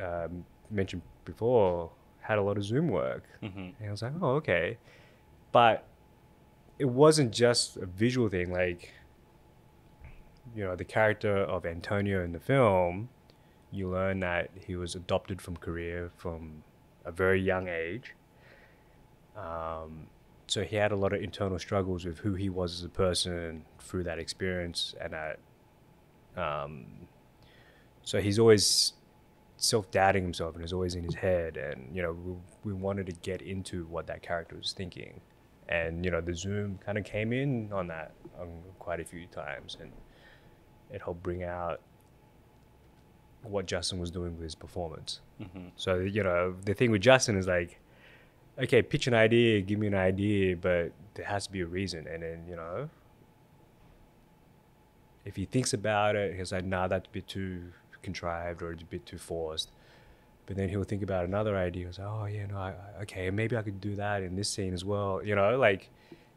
Speaker 3: um, mentioned before, had a lot of Zoom work. Mm-hmm. And I was like, oh, okay. But it wasn't just a visual thing. Like, you know, the character of Antonio in the film, you learn that he was adopted from Korea from a very young age. Um, so he had a lot of internal struggles with who he was as a person through that experience, and that. Um, so he's always self-doubting himself and is always in his head and you know we, we wanted to get into what that character was thinking. And you know the zoom kind of came in on that um, quite a few times and it helped bring out what justin was doing with his performance. Mm-hmm. so you know the thing with justin is like okay pitch an idea give me an idea but there has to be a reason. And then you know if he thinks about it he's like nah that'd be too contrived or it's a bit too forced. but then he'll think about another idea. He's like, oh yeah, no, I, okay, maybe I could do that in this scene as well. You know, like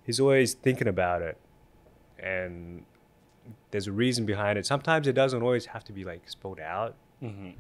Speaker 3: he's always thinking about it, and there's a reason behind it. Sometimes it doesn't always have to be like spelled out.
Speaker 2: Mm-hmm.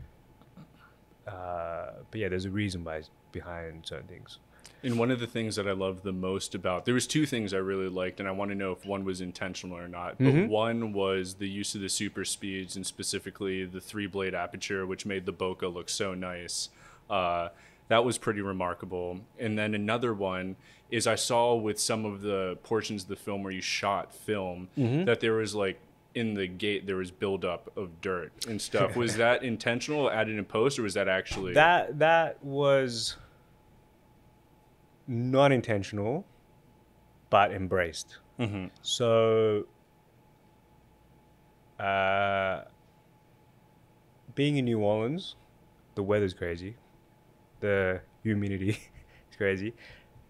Speaker 3: Uh, but yeah, there's a reason by behind certain things.
Speaker 2: And one of the things that I love the most about there was two things I really liked, and I want to know if one was intentional or not. But
Speaker 3: Mhm.
Speaker 2: one was the use of the super speeds and specifically the three blade aperture, which made the bokeh look so nice. Uh, that was pretty remarkable. And then another one is I saw with some of the portions of the film where you shot film that there was like in the gate there was buildup of dirt and stuff. was (laughs) that intentional, added in post, or was that actually
Speaker 3: That that was not intentional, but embraced.
Speaker 2: Mhm.
Speaker 3: So, uh, being in New Orleans, the weather's crazy, the humidity (laughs) is crazy,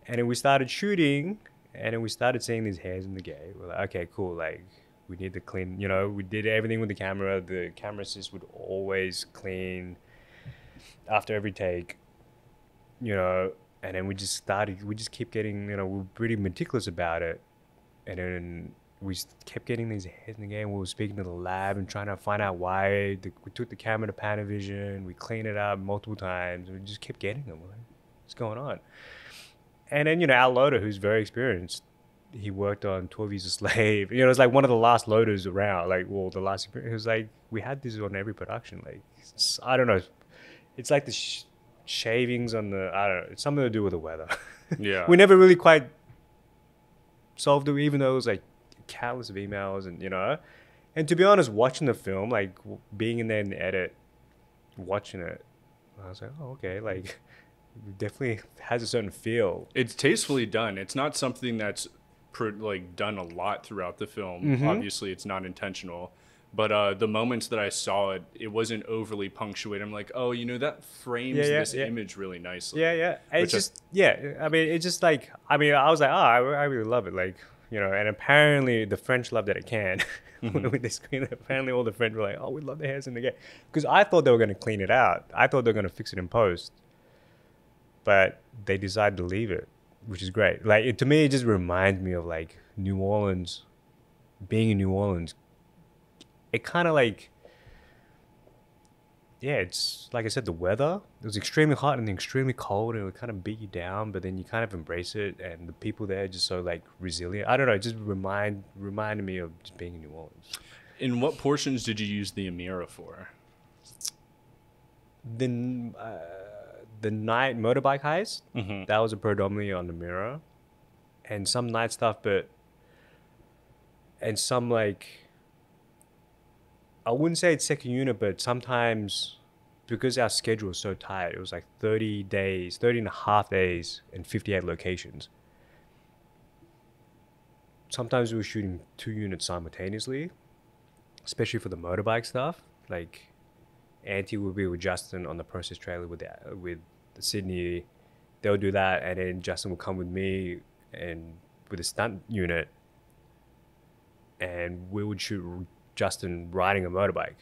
Speaker 3: and then we started shooting, and then we started seeing these hairs in the gate. We're like, okay, cool, like. We need to clean, you know. We did everything with the camera. The camera assist would always clean after every take, you know, and then we just started, we just kept getting, you know, we were pretty meticulous about it. And then we kept getting these hits in the game. We were speaking to the lab and trying to find out why. The, we took the camera to Panavision, we cleaned it up multiple times. We just kept getting them. Like, What's going on? And then, you know, our loader, who's very experienced, he worked on 12 Years a Slave. (laughs) You know, it's like one of the last loaders around. Like, well, the last. It was like, we had this on every production. Like, I don't know. It's like the sh- shavings on the, I don't know. It's something to do with the weather. (laughs)
Speaker 2: Yeah.
Speaker 3: we never really quite solved it, even though it was like countless of emails and, you know. And to be honest, watching the film, like being in there in the edit, watching it, I was like, oh, okay. Like, (laughs) definitely has a certain feel.
Speaker 2: it's tastefully done. It's not something that's pr- like done a lot throughout the film.
Speaker 3: Mhm.
Speaker 2: Obviously, it's not intentional. But uh, the moments that I saw it, it wasn't overly punctuated. I'm like, oh, you know, that frames
Speaker 3: Yeah, yeah,
Speaker 2: this
Speaker 3: yeah.
Speaker 2: image really nicely.
Speaker 3: Yeah, yeah. It's
Speaker 2: I-
Speaker 3: just yeah. I mean, it's just like I mean, I was like, oh, I, I really love it. Like you know, and apparently the French love that it can. (laughs) when (laughs) they screen it, apparently all the French were like, oh, we love the hairs in the game. Because I thought they were gonna clean it out. I thought they were gonna fix it in post, but they decided to leave it, which is great. Like it, to me, it just reminds me of like New Orleans, being in New Orleans. It kind of like yeah, it's like I said, the weather. It was extremely hot and extremely cold, and it would kind of beat you down. But then you kind of embrace it, and the people there are just so like resilient. I don't know, it just remind reminded me of just being in New Orleans.
Speaker 2: In what portions did you use the Amira for?
Speaker 3: The uh, the night motorbike heist
Speaker 2: Mm-hmm.
Speaker 3: that was a predominantly on the Amira, and some night stuff, but and some like I wouldn't say it's second unit, but sometimes because our schedule was so tight, it was like 30 days, 30 and a half days and 58 locations. Sometimes we were shooting two units simultaneously, especially for the motorbike stuff. Like, Ante would be with Justin on the process trailer with the, with Sydney. They'll do that, and then Justin will come with me and with a stunt unit, and we would shoot Justin riding a motorbike.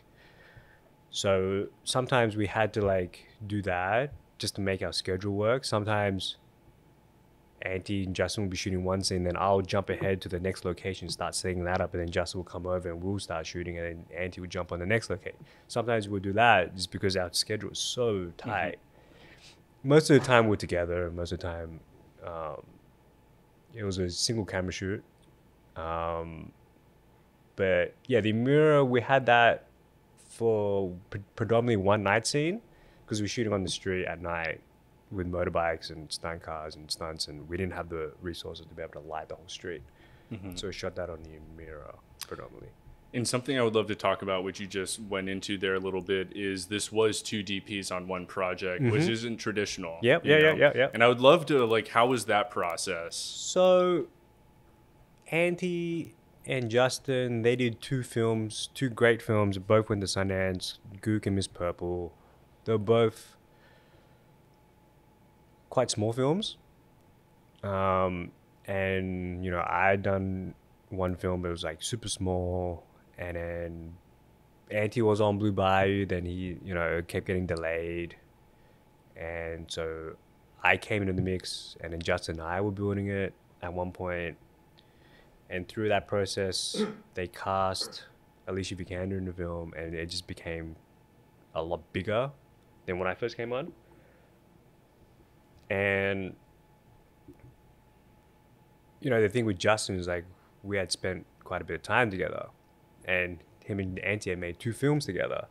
Speaker 3: So sometimes we had to like do that just to make our schedule work. Sometimes Ante and Justin will be shooting one scene, then I'll jump ahead to the next location, start setting that up, and then Justin will come over and we'll start shooting, and then Ante will jump on the next location. Sometimes we'll do that just because our schedule is so tight. Most of the time we're together, and most of the time um, it was a single camera shoot. Um, but yeah, the Amira we had that for pre- predominantly one night scene because we were shooting on the street at night with motorbikes and stunt cars and stunts, and we didn't have the resources to be able to light the whole street. So we shot that on the Amira predominantly.
Speaker 2: And something I would love to talk about, which you just went into there a little bit, is this was two DPs on one project, which isn't traditional.
Speaker 3: Mm-hmm. Yep, yeah, yeah,
Speaker 2: know?
Speaker 3: yeah, yeah.
Speaker 2: And I would love to like, how was that process?
Speaker 3: So, Ante and Justin, they did two films, two great films, both went to Sundance, Gook and Miss Purple. They're both quite small films. Um, and, you know, I had done one film that was like super small, and then Ante was on Blue Bayou, then he, you know, kept getting delayed. and so I came into the mix, and then Justin and I were building it at one point, and through that process, they cast Alicia Vikander in the film, and it just became a lot bigger than when I first came on. And you know, the thing with Justin is like we had spent quite a bit of time together, and him and Ante had made two films together.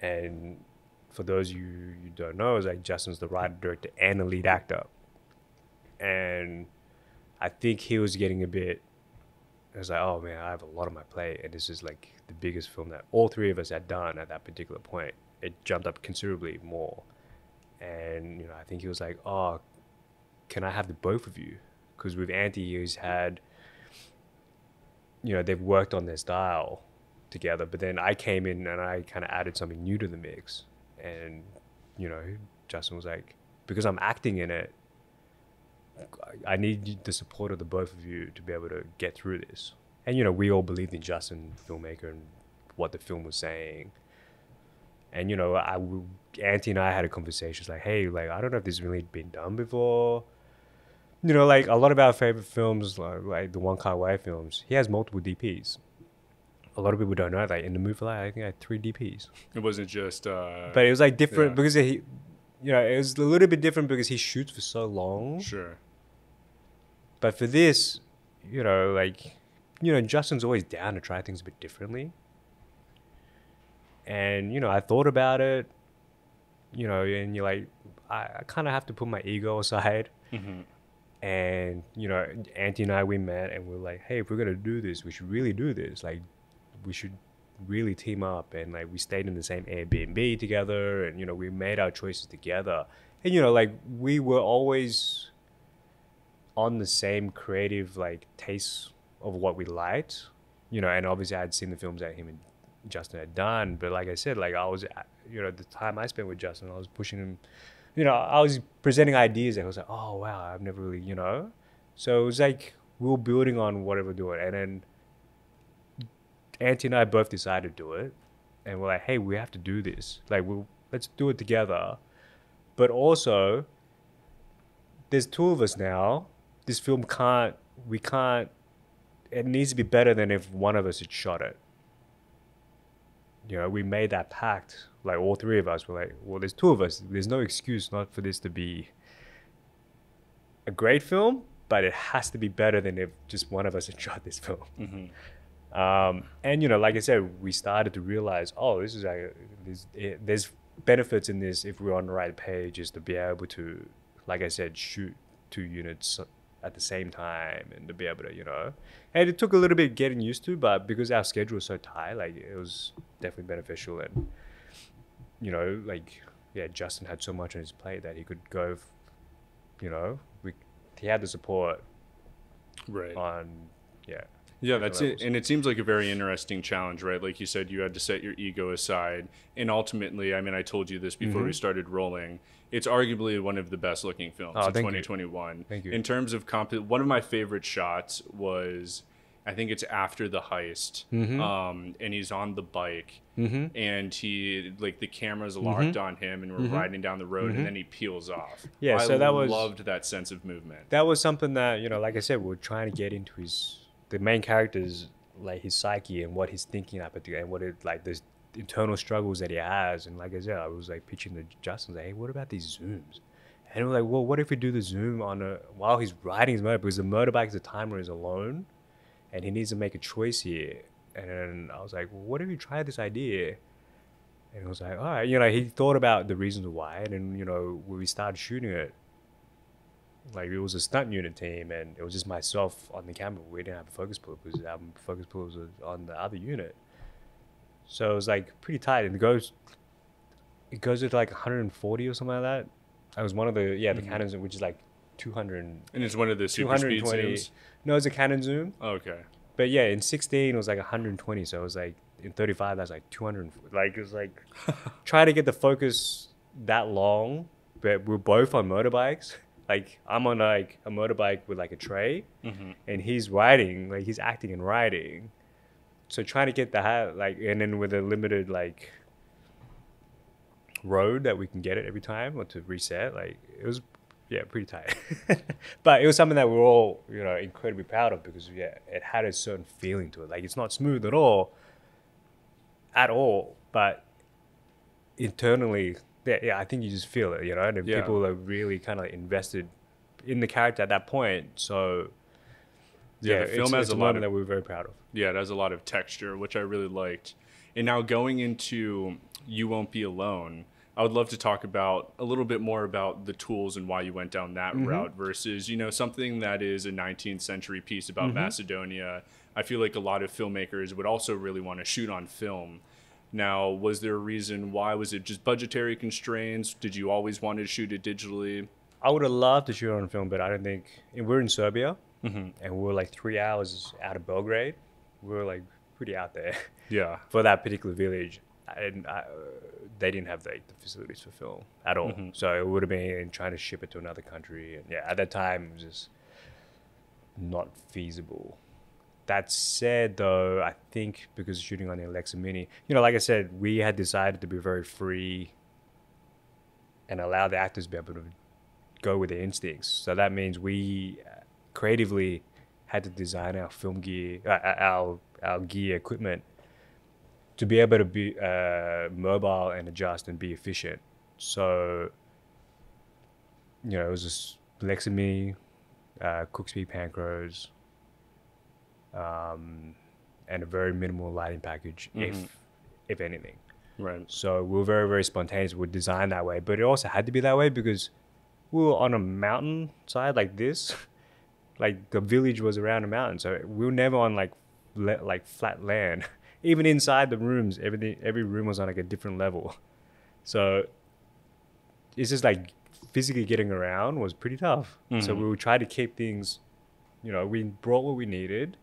Speaker 3: And for those you you don't know, is like Justin's the writer, director, and the lead actor. And I think he was getting a bit. I was like, oh man, I have a lot on my plate, and this is like the biggest film that all three of us had done at that particular point. It jumped up considerably more, and you know, I think he was like, oh, can I have the both of you? Because with Ante, he's had, you know, they've worked on their style together, but then I came in and I kind of added something new to the mix, and you know, Justin was like, because I'm acting in it, I need the support of the both of you to be able to get through this. And you know, we all believed in Justin, filmmaker, and what the film was saying. And you know, I, Ante and I had a conversation. It's like, hey, like I don't know if this has really been done before. You know, like a lot of our favorite films, like, like the Wong Kar Wai films, he has multiple DPs. A lot of people don't know that in the movie, like, I think I had three DPs.
Speaker 2: It wasn't just. Uh,
Speaker 3: but it was like different
Speaker 2: yeah.
Speaker 3: because he, you know, it was a little bit different because he shoots for so long.
Speaker 2: Sure.
Speaker 3: But for this, you know, like, you know, Justin's always down to try things a bit differently. And, you know, I thought about it, you know, and you're like, I, I kind of have to put my ego aside.
Speaker 2: Mm-hmm.
Speaker 3: And, you know, Ante and I, we met and we are like, hey, if we're going to do this, we should really do this. Like, we should really team up. And, like, we stayed in the same Airbnb together and, you know, we made our choices together. And, you know, like, we were always on the same creative like taste of what we liked, you know. And obviously, I had seen the films that him and Justin had done, but like I said, like I was, uh, you know, the time I spent with Justin, I was pushing him, you know, I was presenting ideas, I was like, oh wow, I've never really, you know. So it was like we were building on whatever we're doing, and then Ante and I both decided to do it, and we're like, hey, we have to do this. Like, we will let's do it together. But also, there's two of us now this film can't we can't it needs to be better than if one of us had shot it you know we made that pact like all three of us were like well there's two of us there's no excuse not for this to be a great film but it has to be better than if just one of us had (laughs) shot this film
Speaker 2: mm-hmm.
Speaker 3: um, and you know like i said we started to realize oh this is like there's, there's benefits in this if we're on the right page is to be able to like i said shoot two units at the same time and to be able to, you know. And it took a little bit getting used to, but because our schedule was so tight, like it was definitely beneficial. And, you know, like, yeah, Justin had so much on his plate that he could go, you know, we, he had the support
Speaker 2: right
Speaker 3: on, yeah.
Speaker 2: Yeah, that's it. And it seems like a very interesting challenge, right? Like you said, you had to set your ego aside. And ultimately, I mean, I told you this before mm-hmm. we started rolling. It's arguably one of the best looking films oh, of 2021.
Speaker 3: You. Thank you.
Speaker 2: In terms of comp, one of my favorite shots was, I think it's after the heist,
Speaker 3: mm-hmm.
Speaker 2: um, and he's on the bike,
Speaker 3: mm-hmm.
Speaker 2: and he like the camera's locked mm-hmm. on him, and we're
Speaker 3: mm-hmm.
Speaker 2: riding down the road, and
Speaker 3: Mm-hmm.
Speaker 2: then he peels off.
Speaker 3: Yeah,
Speaker 2: I
Speaker 3: so that was-
Speaker 2: loved that sense of movement.
Speaker 3: That was something that, you know, like I said, we are trying to get into his, the main character's, like his psyche and what he's thinking at particular, and what it, like, this internal struggles that he has. And like I said, I was like pitching to Justin, like, hey, what about these zooms? And we're like, well, what if we do the zoom on a while he's riding his motorbike? Because the motorbike, the timer is alone, and he needs to make a choice here. And I was like, well, what if we try this idea? And he was like, all right, you know, he thought about the reasons why, and then you know, when we started shooting it, like it was a stunt unit team, and it was just myself on the camera. We didn't have a focus pull because our focus pull was on the other unit. So it was like pretty tight, and it goes, it goes to like 140 or something like that. I was one of the yeah the
Speaker 2: Mhm.
Speaker 3: Canon zoom, which is like 200.
Speaker 2: And it's one of the super speed zooms.
Speaker 3: No, it's a Canon zoom,
Speaker 2: Okay.
Speaker 3: but yeah, in 16 it was like 120. So it was like in 35 that's like 200. Like it was like (laughs) trying to get the focus that long, but we're both on motorbikes. Like I'm on like a motorbike with like a tray,
Speaker 2: hmm
Speaker 3: and he's riding, like he's acting and riding. So trying to get that like, and then with a limited like road that we can get it every time or to reset. Like it was, yeah, pretty tight. (laughs) but it was something that we are all, you know, incredibly proud of because yeah, it had a certain feeling to it. Like it's not smooth at all, at all, but internally, yeah, yeah, I think you just feel it, you know, and
Speaker 2: Yeah.
Speaker 3: people are really kind of invested in the character at that point. So
Speaker 2: Yeah, the
Speaker 3: it's-
Speaker 2: film has a lot of-
Speaker 3: that we're very proud of.
Speaker 2: Yeah, it has a lot of texture, which I really liked. And now going into You Won't Be Alone, I would love to talk about a little bit more about the tools and why you went down that mm-hmm. route versus, you know, something that is a 19th century piece about mm-hmm. Macedonia. I feel like a lot of filmmakers would also really want to shoot on film. Now, was there a reason why? Was it just budgetary constraints? Did you always want to shoot it digitally?
Speaker 3: I would have loved to shoot on film, but I don't think and we're in Serbia,
Speaker 2: Mm-hmm.
Speaker 3: and we were like three hours out of Belgrade. We were like pretty out there (laughs)
Speaker 2: Yeah.
Speaker 3: for that particular village, and I, uh, they didn't have like the facilities for film at all.
Speaker 2: Mm-hmm.
Speaker 3: So it would have been trying to ship it to another country, and yeah, at that time it was just not feasible. That said, though, I think because shooting on the Alexa Mini, you know, like I said, we had decided to be very free and allow the actors to be able to go with their instincts. So that means we uh, creatively had to design our film gear, uh, uh, our our gear equipment to be able to be uh, mobile and adjust and be efficient. So, you know, it was just Alexa Mini, uh, Cooke Speed Panchros, um, and a very minimal lighting package, if if anything.
Speaker 2: Right.
Speaker 3: So we were very, very spontaneous. We designed that way, but it also had to be that way because we were on a mountain side like this. (laughs) like the village was around a mountain, so we were never on like le- like flat land. (laughs) Even inside the rooms, everything every room was on like a different level. So it's just like physically getting around was pretty tough. So we would try to keep things, you know, we brought what we needed.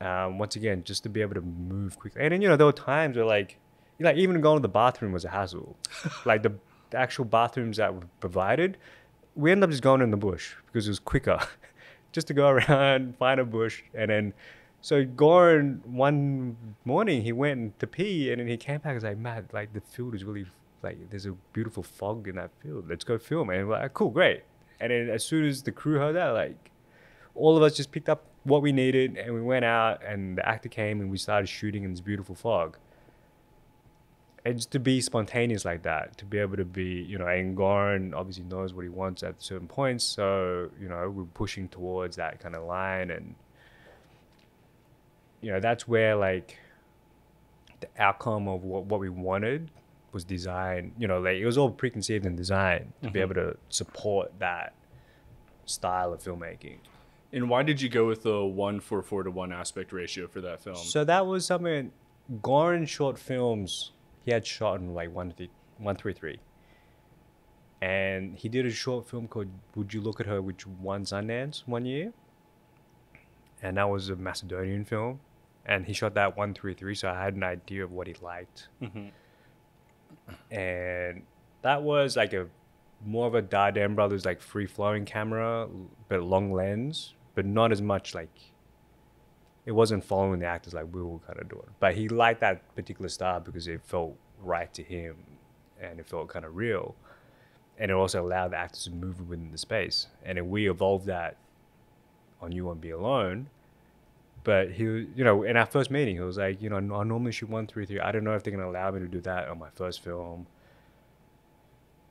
Speaker 3: Um, once again, just to be able to move quickly. And then you know there were times where like, like even going to the bathroom was a hassle. (laughs) like the, the actual bathrooms that were provided, we ended up just going in the bush because it was quicker, (laughs) just to go (laughs) around find a bush and then. So Goran one morning he went to pee and then he came back and was like, Matt, like the field is really like there's a beautiful fog in that field. Let's go film. And we're like, cool, great. And then as soon as the crew heard that, like all of us just picked up what we needed and we went out and the actor came and we started shooting in this beautiful fog. And just to be spontaneous like that, to be able to be, you know, and Goran obviously knows what he wants at certain points. So, you know, we're pushing towards that kind of line. And, you know, that's where like the outcome of what, what we wanted was designed, you know, like it was all preconceived and designed to be mm-hmm. able to support that style of filmmaking.
Speaker 2: And why did you go with the one four four to one aspect ratio for that film?
Speaker 3: So that was something. Goran short films he had shot in like one th- one three three, and he did a short film called "Would You Look at Her," which won Sundance one year, and that was a Macedonian film, and he shot that one three three. So I had an idea of what he liked, mm-hmm. and that was like a more of a Dardenne Brothers like free flowing camera, but long lens, but not as much like it wasn't following the actors like we were kind of doing. But he liked that particular style because it felt right to him and it felt kind of real. And it also allowed the actors to move within the space. And we evolved that on You Won't Be Alone. But he, you know, in our first meeting, he was like, you know, I normally shoot one three three. I don't know if they're gonna allow me to do that on my first film.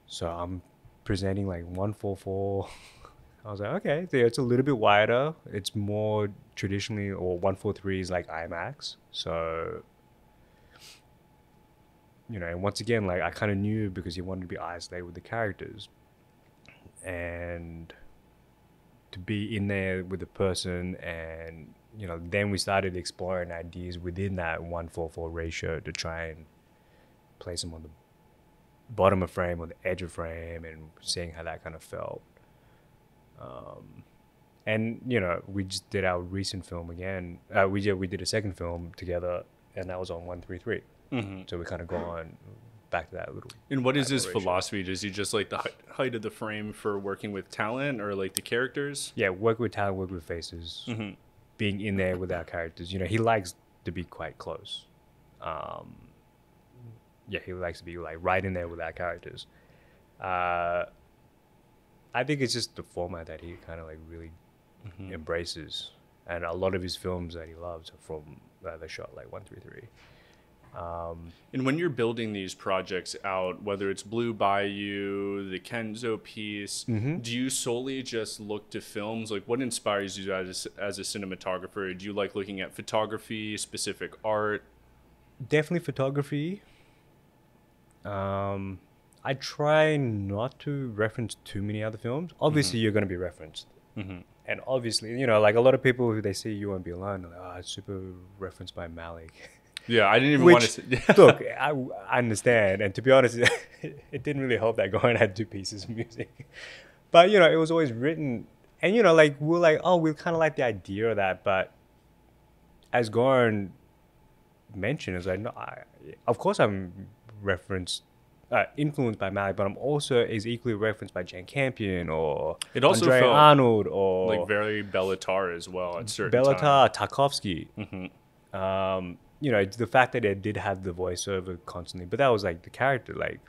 Speaker 3: So I'm presenting like one four four. I was like, okay, so it's a little bit wider. It's more traditionally, or 143 is like IMAX. So, you know, and once again, like I kind of knew because he wanted to be isolated with the characters. And to be in there with the person and, you know, then we started exploring ideas within that 144 ratio to try and place them on the bottom of frame or the edge of frame and seeing how that kind of felt. Um, and you know, we just did our recent film again. Uh, we did we did a second film together, and that was on one three three. So we kind of go on back to that a little.
Speaker 2: And what is his philosophy? Does he just like the hei- height of the frame for working with talent or like the characters?
Speaker 3: Yeah, work with talent, work with faces, being in there with our characters. You know, he likes to be quite close. Um, yeah, he likes to be like right in there with our characters. Uh, I think it's just the format that he kind of like really
Speaker 2: Mm-hmm.
Speaker 3: embraces, and a lot of his films that he loves are from uh, the shot like one three three. Um,
Speaker 2: And when you're building these projects out, whether it's Blue Bayou, the Kenzo piece,
Speaker 3: Mm-hmm.
Speaker 2: do you solely just look to films? Like, what inspires you as a, as a cinematographer? Do you like looking at photography, specific art?
Speaker 3: definitely photography. Um, I try not to reference too many other films. Obviously, you're going to be referenced,
Speaker 2: Mm-hmm.
Speaker 3: and obviously, you know, like a lot of people who they see you won't be alone. They're like, oh, it's super referenced by Malick.
Speaker 2: Yeah, I didn't even want to. (laughs)
Speaker 3: Look, I, I understand, and to be honest, (laughs) it didn't really help that Goran had two pieces of music, but you know, it was always written, and you know, like we're like, oh, we kind of like the idea of that, but as Goran mentioned, is like, no, I, of course I'm referenced. Uh, influenced by Malick, but I'm also is equally referenced by Jane Campion or
Speaker 2: It also
Speaker 3: Andre
Speaker 2: felt
Speaker 3: Arnold or
Speaker 2: like very Béla Tarr as well at certain
Speaker 3: Béla Tarr, Tarkovsky.
Speaker 2: Mhm.
Speaker 3: Um, you know, the fact that it did have the voiceover constantly, but that was like the character. Like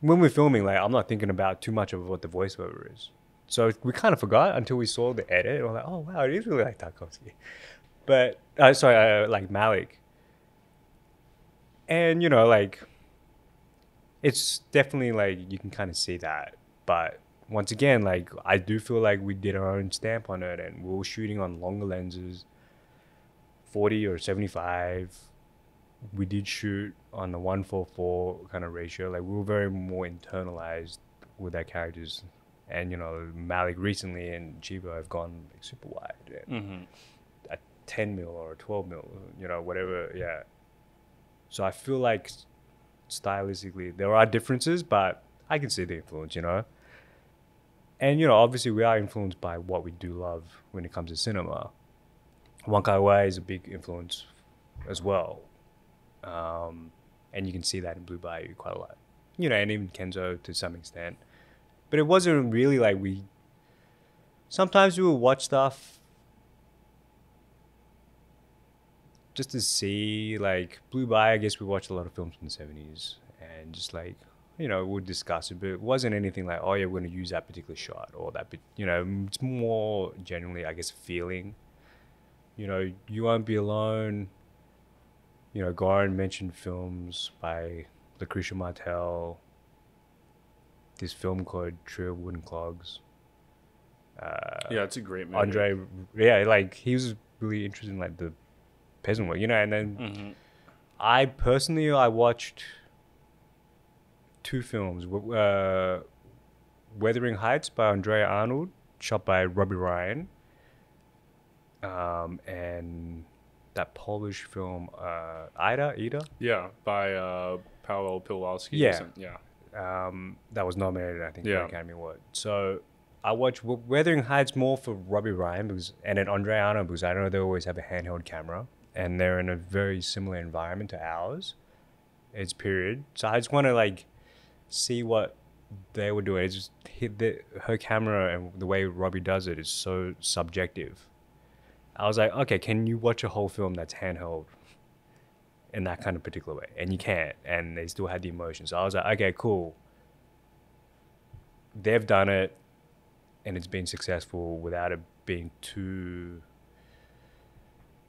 Speaker 3: when we're filming, like I'm not thinking about too much of what the voiceover is. So we kind of forgot until we saw the edit. And we're like, oh wow, it is really like Tarkovsky. But uh, sorry, uh, like Malick. And you know, like it's definitely like you can kind of see that, but once again, like I do feel like we did our own stamp on it, and we were shooting on longer lenses, forty or seventy-five. We did shoot on the one four four kind of ratio. Like we were very more internalized with our characters, and you know Malick recently and Chivo have gone like super wide, and
Speaker 2: Mhm.
Speaker 3: a ten mil or a twelve mil, you know whatever. Yeah. So I feel like stylistically there are differences, but I can see the influence, you know. And you know, obviously we are influenced by what we do love when it comes to cinema. Wong Kar Wai is a big influence as well, um, and you can see that in Blue Bayou quite a lot. You know, and even Kenzo to some extent. But it wasn't really like we. Sometimes we would watch stuff just to see like Blue Bayou. I guess we watched a lot of films from the seventies, and just like you know, we'd discuss it, but it wasn't anything like, oh yeah, we're going to use that particular shot or that. But you know, it's more generally, I guess, feeling. You know, you won't be alone. You know, Goran mentioned films by Lucrecia Martel. This film called of Wooden Clogs. Uh,
Speaker 2: Yeah, it's a great movie.
Speaker 3: Andre, yeah, like he was really interested in like the peasant work, you know. And then
Speaker 2: Mhm.
Speaker 3: I personally, I watched two films: uh, Wuthering Heights by Andrea Arnold, shot by Robbie Ryan, um, and that Polish film uh, Ida, Ida,
Speaker 2: Yeah, by uh, Paweł Pawlikowski.
Speaker 3: Yeah.
Speaker 2: yeah.
Speaker 3: um, that was nominated, I think, for
Speaker 2: Yeah.
Speaker 3: the Academy Award. So I watched W- Wuthering Heights more for Robbie Ryan because, and then Andrea Arnold because I know they always have a handheld camera and they're in a very similar environment to ours. It's period. So I just want to like see what they were doing. It's just hit the, her camera and the way Robbie does it is so subjective. I was like, okay, can you watch a whole film that's handheld in that kind of particular way? And you can't. And they still had the emotion. So I was like, okay, cool. They've done it and it's been successful without it being too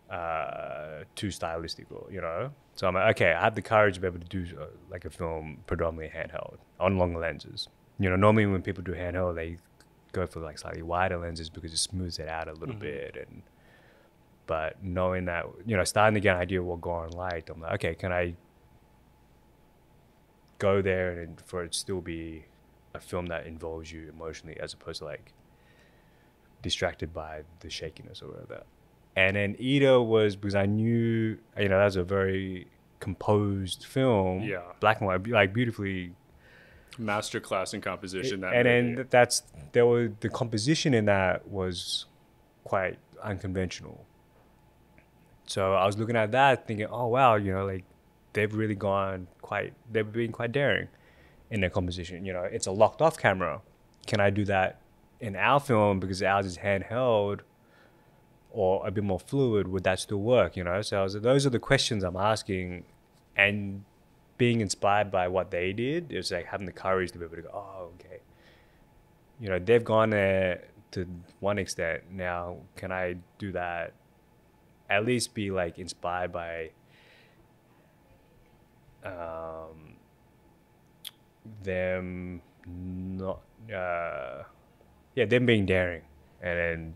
Speaker 3: uh, too stylistic or you know so i'm like okay i have the courage to be able to do uh, like a film predominantly handheld on long lenses you know normally when people do handheld they go for like slightly wider lenses because it smooths it out a little
Speaker 2: Mhm.
Speaker 3: bit and but knowing that you know starting to get an idea of what Goran liked i'm like okay can i go there and for it still be a film that involves you emotionally as opposed to like distracted by the shakiness or whatever. And then Ida was because I knew you know that was a very composed film,
Speaker 2: Yeah.
Speaker 3: black and white, like beautifully.
Speaker 2: Masterclass in composition. That
Speaker 3: and
Speaker 2: movie.
Speaker 3: then that's there were the composition in that was quite unconventional. So I was looking at that, thinking, oh wow, you know, like they've really gone quite, they've been quite daring in their composition. You know, it's a locked off camera. Can I do that in our film because ours is handheld or a bit more fluid? Would that still work? You know, so those are the questions I'm asking, and being inspired by what they did. is like having the courage to be able to go, oh, okay. You know, they've gone there to one extent. Now, can I do that? At least be like inspired by um, them not, uh, yeah, them being daring, and then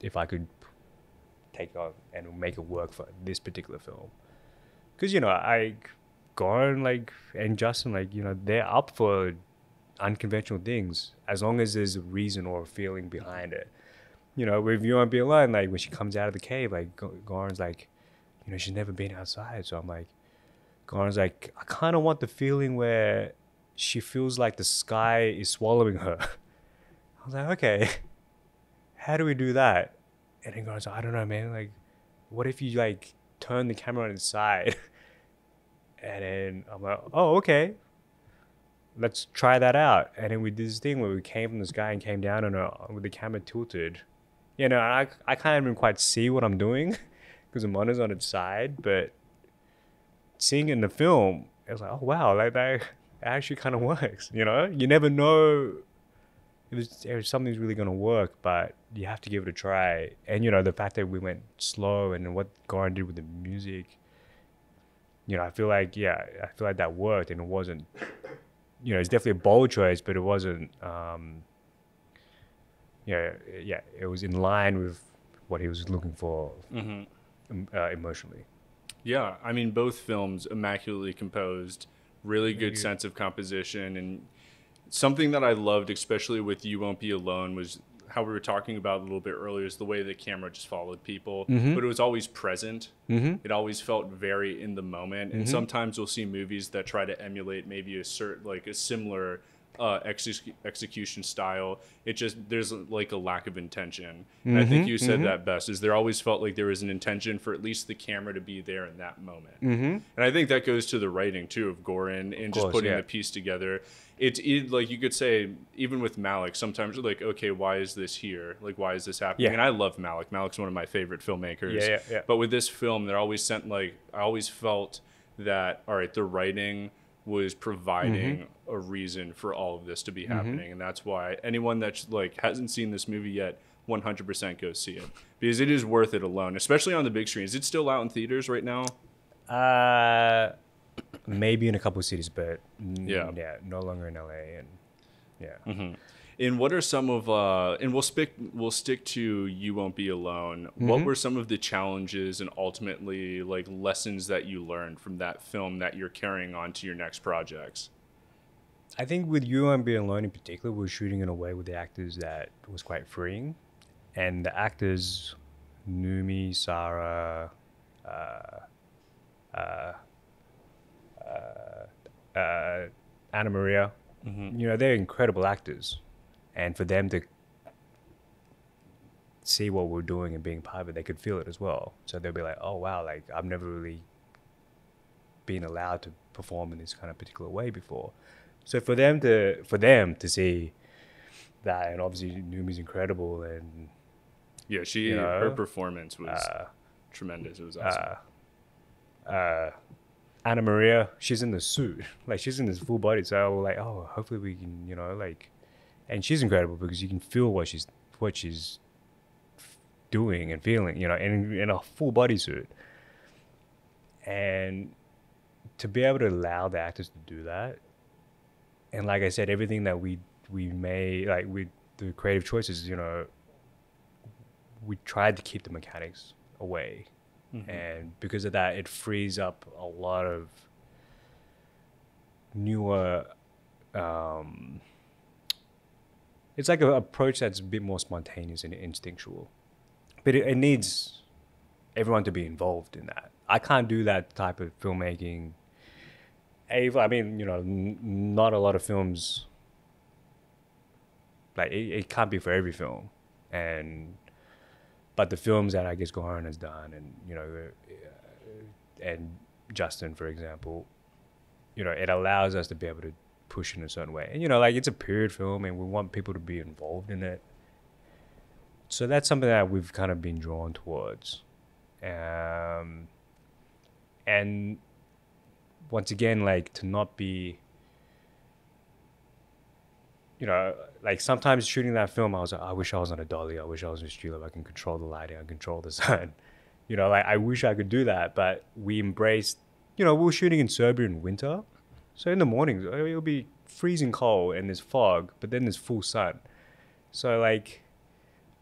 Speaker 3: if I could take on and make it work for this particular film, because you know I Goran like and Justin like you know they're up for unconventional things as long as there's a reason or a feeling behind it. You know, with You Be Alone, like when she comes out of the cave, like Goran's like, you know, she's never been outside. So I'm like, Goran's like, I kind of want the feeling where she feels like the sky is swallowing her. (laughs) I was like, okay, (laughs) how do we do that? And then like, I don't know, man. Like, what if you like turn the camera on its side? (laughs) and then I'm like, oh, okay let's try that out. And then we did this thing where we came from the sky and came down and uh, with the camera tilted. You know, I, I can't even quite see what I'm doing (laughs) because the monitor's on its side, but seeing it in the film, it was like, oh wow, like that (laughs) actually kind of works. You know, you never know if, something's really going to work, but you have to give it a try. And you know, the fact that we went slow and what Goran did with the music, you know, I feel like yeah, I feel like that worked, and it wasn't you know, it's definitely a bold choice, but it wasn't. Um, yeah, yeah, it was in line with what he was looking for mm-hmm. uh, emotionally.
Speaker 2: Yeah, I mean, both films immaculately composed, really good sense of composition, and something that I loved, especially with "You Won't Be Alone," was how we were talking about a little bit earlier is the way the camera just followed people, mm-hmm. but it was always present. Mm-hmm. It always felt very in the moment. And mm-hmm. sometimes you'll see movies that try to emulate maybe a certain, like a similar uh, ex- execution style. It just there's like a lack of intention. And I think mm-hmm. you said mm-hmm. that best. Is there always felt like there was an intention for at least the camera to be there in that moment. Mm-hmm. And I think that goes to the writing too of Goran and of just putting yeah. the piece together it's it, like you could say even with Malick, sometimes you're like, okay, why is this here? Like, why is this happening? Yeah. And I love Malick. Malick's one of my favorite filmmakers.
Speaker 3: Yeah, yeah, yeah.
Speaker 2: But with this film, they're always sent like I always felt that all right, the writing was providing mm-hmm. a reason for all of this to be mm-hmm. happening, and that's why anyone that like hasn't seen this movie yet. 100% go see it because it is worth it alone, especially on the big screen. It's still out in theaters right now?
Speaker 3: Uh, maybe in a couple of cities, but yeah, yeah, no longer in LA, and yeah.
Speaker 2: Mm-hmm. And what are some of uh, and we'll stick we'll stick to you won't be alone. Mm-hmm. What were some of the challenges and ultimately like lessons that you learned from that film that you're carrying on to your next projects?
Speaker 3: I think with you won't be alone in particular, we are shooting in a way with the actors that was quite freeing, and the actors, Noomi, Sarah, uh, uh, uh, uh, Anna Maria. Mm-hmm. You know, they're incredible actors, and for them to see what we're doing and being part of it, they could feel it as well. So they'll be like, "Oh wow, like I've never really been allowed to perform in this kind of particular way before." So for them to for them to see that, and obviously Noomi's incredible, and
Speaker 2: yeah, she you know, her performance was uh, tremendous. It was awesome.
Speaker 3: Uh, uh, Anna Maria, she's in the suit, (laughs) like she's in this full body. So like, oh, hopefully we can, you know, like, and she's incredible because you can feel what she's what she's doing and feeling, you know, in in a full body suit. And to be able to allow the actors to do that, and like I said, everything that we we made, like with the creative choices, you know, we tried to keep the mechanics away Mm-hmm. And because of that, it frees up a lot of newer. Um, it's like an approach that's a bit more spontaneous and instinctual, but it, it needs everyone to be involved in that. I can't do that type of filmmaking. I mean, you know, n- not a lot of films. Like it, it can't be for every film, and but the films that I guess Goran has done, and you know, uh, and Justin, for example, you know, it allows us to be able to push in a certain way. And you know, like it's a period film, and we want people to be involved in it. So that's something that we've kind of been drawn towards. Um, and once again, like to not be, you know, like sometimes shooting that film, I was like, I wish I was on a dolly. I wish I was in a street I can control the lighting, I can control the (laughs) sun. You know, like I wish I could do that, but we embraced. You know, we were shooting in Serbia in winter, so in the mornings it'll be freezing cold and there's fog, but then there's full sun. So like,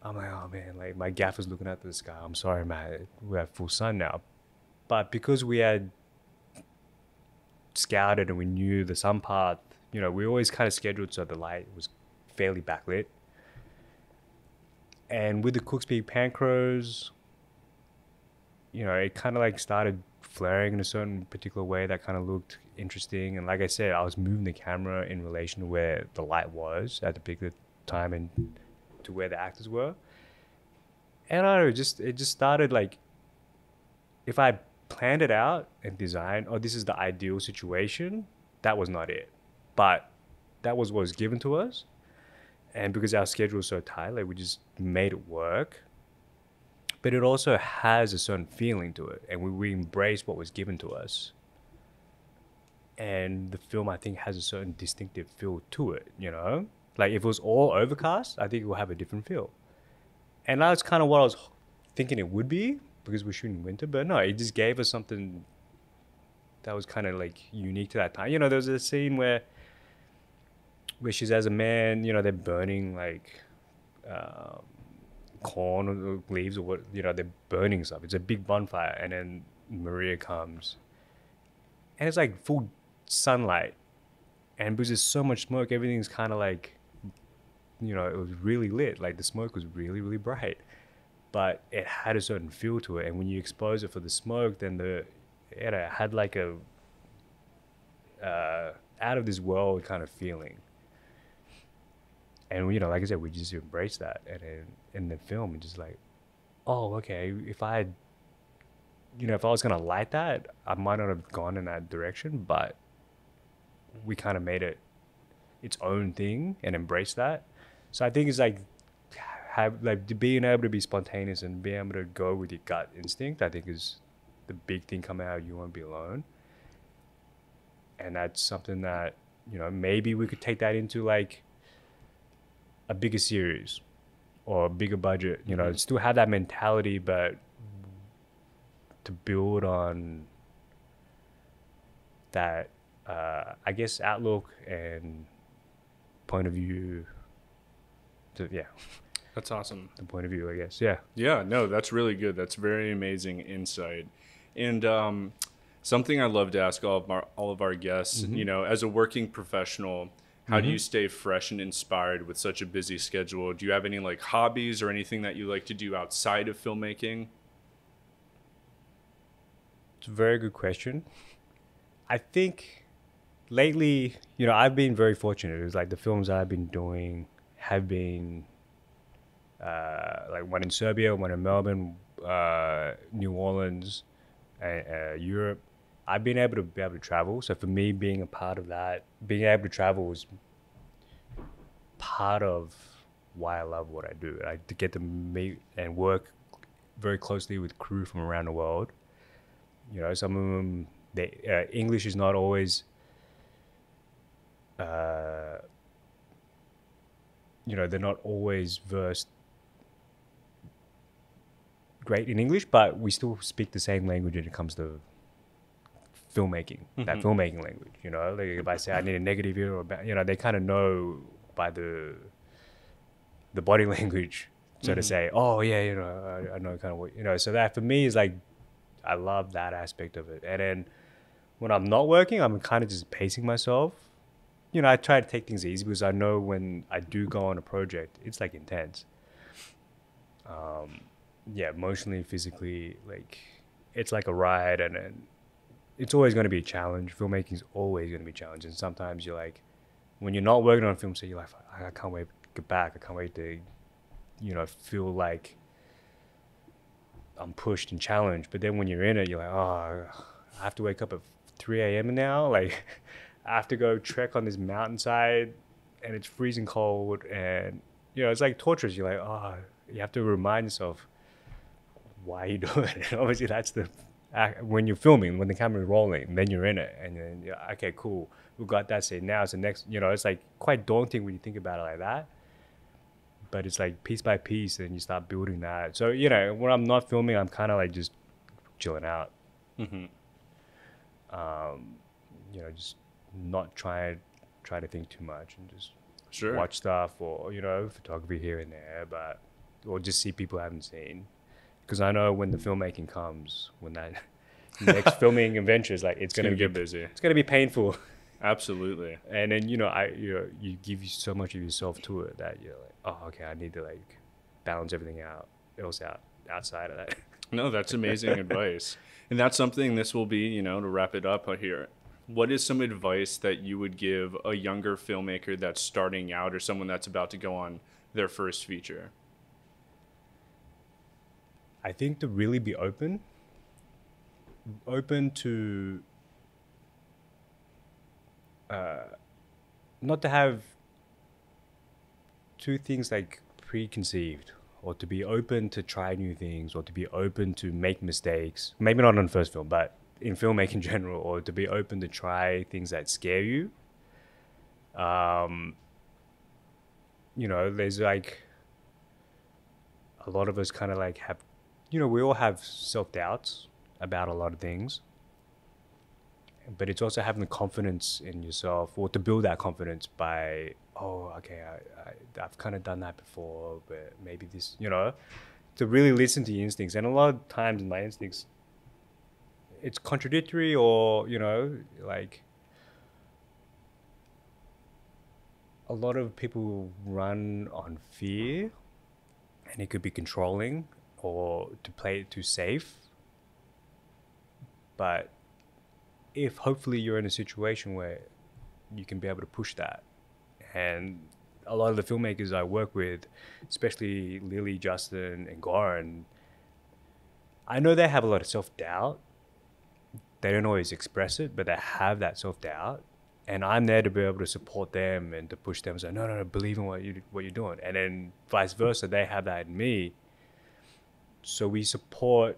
Speaker 3: I'm like, oh man, like my gaffer's looking at the sky. I'm sorry, man, we have full sun now, but because we had scouted and we knew the sun path, you know, we always kind of scheduled so the light was fairly backlit. And with the Cooke Speed Panchros, you know, it kind of like started flaring in a certain particular way that kind of looked interesting. And like I said, I was moving the camera in relation to where the light was at the particular time and to where the actors were. And I don't know, just it just started like if I planned it out and designed, oh, this is the ideal situation, that was not it. But that was what was given to us. And because our schedule was so tight, like we just made it work. But it also has a certain feeling to it. And we, we embraced what was given to us. And the film, I think, has a certain distinctive feel to it, you know? Like if it was all overcast, I think it would have a different feel. And that's kind of what I was thinking it would be because we're shooting winter. But no, it just gave us something that was kind of like unique to that time. You know, there was a scene where where she's as a man, you know, they're burning like um, corn or leaves or what, you know, they're burning stuff. It's a big bonfire, and then Maria comes, and it's like full sunlight, and because there's so much smoke, everything's kind of like, you know, it was really lit. Like the smoke was really, really bright but it had a certain feel to it. And when you expose it for the smoke, then the it had like a uh, out of this world kind of feeling. And you know, like I said, we just embrace that. And in, in the film, it's just like, oh, okay. If I you know, if I was gonna light that, I might not have gone in that direction. But we kind of made it its own thing and embraced that. So I think it's like have like being able to be spontaneous and being able to go with your gut instinct, I think is the big thing coming out. You won't be alone, and that's something that you know maybe we could take that into like a bigger series or a bigger budget. You know, mm-hmm. still have that mentality, but to build on that, uh, I guess, outlook and point of view. To, yeah.
Speaker 2: That's awesome.
Speaker 3: The point of view, I guess. Yeah.
Speaker 2: Yeah. No, that's really good. That's very amazing insight. And um, something I love to ask all of our all of our guests, mm-hmm. you know, as a working professional, how mm-hmm. do you stay fresh and inspired with such a busy schedule? Do you have any like hobbies or anything that you like to do outside of filmmaking?
Speaker 3: It's a very good question. I think lately, you know, I've been very fortunate. It's like the films I've been doing have been uh, like one in Serbia, one in Melbourne, uh, New Orleans, uh, Europe. I've been able to be able to travel. So for me, being a part of that, being able to travel was part of why I love what I do. I get to meet and work very closely with crew from around the world. You know, some of them, they, uh, English is not always, uh, you know, they're not always versed great in English, but we still speak the same language when it comes to filmmaking, mm-hmm. that filmmaking language. You know, like if I say I need a negative here, or you know, they kind of know by the the body (laughs) language, so mm-hmm. to say, oh yeah, you know, I, I know kind of what you know. So that for me is like, I love that aspect of it. And then when I'm not working, I'm kind of just pacing myself. You know, I try to take things easy because I know when I do go on a project, it's like intense. Um, yeah, emotionally, physically, like it's like a ride, and, and it's always going to be a challenge. Filmmaking is always going to be a challenge, and sometimes you're like, when you're not working on a film, so you're like, I can't wait to get back. I can't wait to, you know, feel like I'm pushed and challenged. But then when you're in it, you're like, oh, I have to wake up at 3 a.m. now. (laughs) Like, I have to go trek on this mountainside, and it's freezing cold, and you know, it's like torturous. You're like, oh, you have to remind yourself why are you (laughs) doing it? obviously, that's the when you're filming, when the camera is rolling, then you're in it, and then yeah, okay, cool, we got that scene. Now it's the next. You know, it's like quite daunting when you think about it like that. But it's like piece by piece, and you start building that. So you know, when I'm not filming, I'm kind of like just chilling out.
Speaker 2: Mm-hmm.
Speaker 3: Um, you know, just not try try to think too much and just
Speaker 2: Sure.
Speaker 3: watch stuff or you know photography here and there, but or just see people I haven't seen. Because I know when the filmmaking comes, when that (laughs) next filming adventure is like it's
Speaker 2: It's
Speaker 3: gonna,
Speaker 2: gonna
Speaker 3: be
Speaker 2: get busy.
Speaker 3: it's gonna be painful, (laughs)
Speaker 2: Absolutely.
Speaker 3: and then you know I you know, you give so much of yourself to it that you're like oh okay I need to like balance everything out else out outside of that.
Speaker 2: No, that's amazing (laughs) advice. And that's something this will be, you know, to wrap it up here. What is some advice that you would give a younger filmmaker that's starting out or someone that's about to go on their first feature?
Speaker 3: I think to really be open, open to, uh, not to have two things like preconceived, or to be open to try new things, or to be open to make mistakes. Maybe not on the first film, but in filmmaking (laughs) in general, or to be open to try things that scare you. Um, you know, there's like a lot of us kind of like have you know, we all have self doubts about a lot of things. But it's also having the confidence in yourself or to build that confidence by, oh, okay, I, I, I've kind of done that before, but maybe this, you know, to really listen to your instincts. And a lot of times my instincts, it's contradictory or, you know, like a lot of people run on fear and it could be controlling or to play it too safe. But if hopefully you're in a situation where you can be able to push that, and a lot of the filmmakers I work with, especially Lily, Justin, and Goran, I know they have a lot of self doubt. They don't always express it, but they have that self doubt. And I'm there to be able to support them and to push them. Say, no, no, no, believe in what you what you're doing. And then vice versa, they have that in me so we support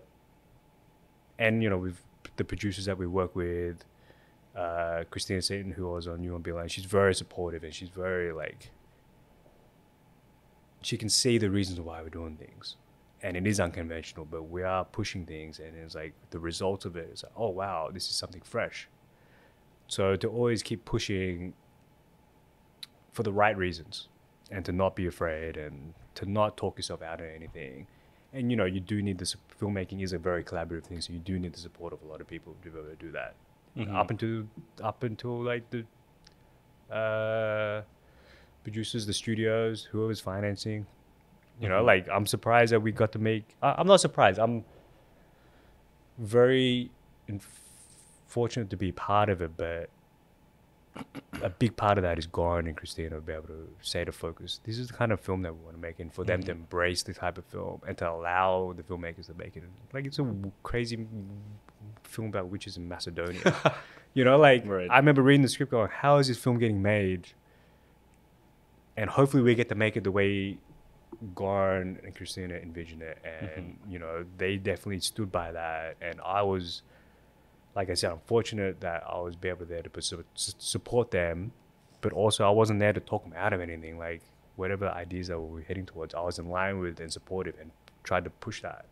Speaker 3: and you know we've the producers that we work with uh, Kristina Ceyton who was on You Won't Be Alone she's very supportive and she's very like she can see the reasons why we're doing things. And it is unconventional but we are pushing things and it's like the result of it is like oh wow this is something fresh. So to always keep pushing for the right reasons and to not be afraid and to not talk yourself out of anything and you know you do need the su- filmmaking is a very collaborative thing so you do need the support of a lot of people to be able to do that
Speaker 2: Mhm.
Speaker 3: up until up until like the uh producers the studios whoever's financing you know
Speaker 2: Mhm.
Speaker 3: like i'm surprised that we got to make I- i'm not surprised i'm very inf- fortunate to be part of it but a big part of that is Goran and Kristina to be able to say to focus, this is the kind of film that we want to make, and for them to
Speaker 2: Mhm.
Speaker 3: embrace the type of film and to allow the filmmakers to make it. Like it's a w- crazy m- film about witches in Macedonia. (laughs) you know, like
Speaker 2: Right.
Speaker 3: I remember reading the script going, how is this film getting made? And hopefully we get to make it the way Goran and Kristina envisioned it, and you know they definitely stood by that, and I was like I said, I'm fortunate that I was be able there to su- su- support them, but also I wasn't there to talk them out of anything. Like whatever ideas that we were heading towards, I was in line with and supportive and tried to push that.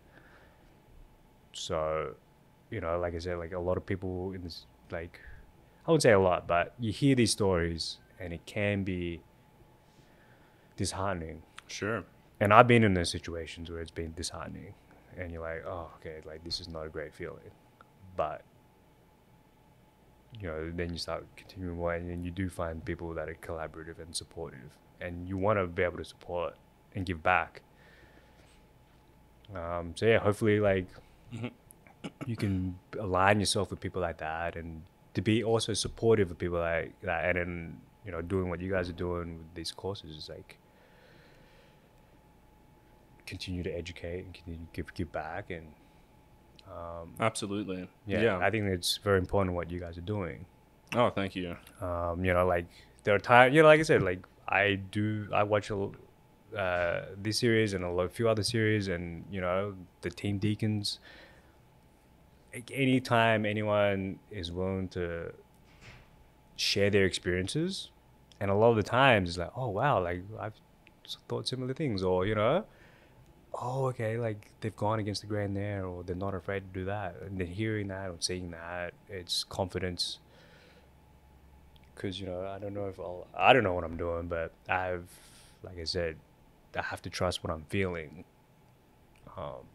Speaker 3: So, you know, like I said, like a lot of people in this, like, I wouldn't say a lot, but you hear these stories and it can be disheartening.
Speaker 2: Sure.
Speaker 3: And I've been in those situations where it's been disheartening, and you're like, oh, okay, like this is not a great feeling, but you know, then you start continuing on, and then you do find people that are collaborative and supportive, and you want to be able to support and give back. Um, so yeah, hopefully, like
Speaker 2: Mhm.
Speaker 3: you can align yourself with people like that, and to be also supportive of people like that, and then you know, doing what you guys are doing with these courses is like continue to educate and continue to give give back and um,
Speaker 2: Absolutely.
Speaker 3: yeah,
Speaker 2: Yeah.
Speaker 3: I think it's very important what you guys are doing.
Speaker 2: oh, thank you.
Speaker 3: Um, you know, like there are times, you know, like I said, like I do, I watch a, uh, this series and a few other series, and you know, the Team Deakins. anytime anyone is willing to share their experiences, and a lot of the times it's like, oh wow, like I've thought similar things, or you know, oh okay, like they've gone against the grain there, or they're not afraid to do that, and then hearing that or seeing that, it's confidence. Because you know, I don't know if I'll, I don't know what I'm doing, but I've, like I said, I have to trust what I'm feeling. Um,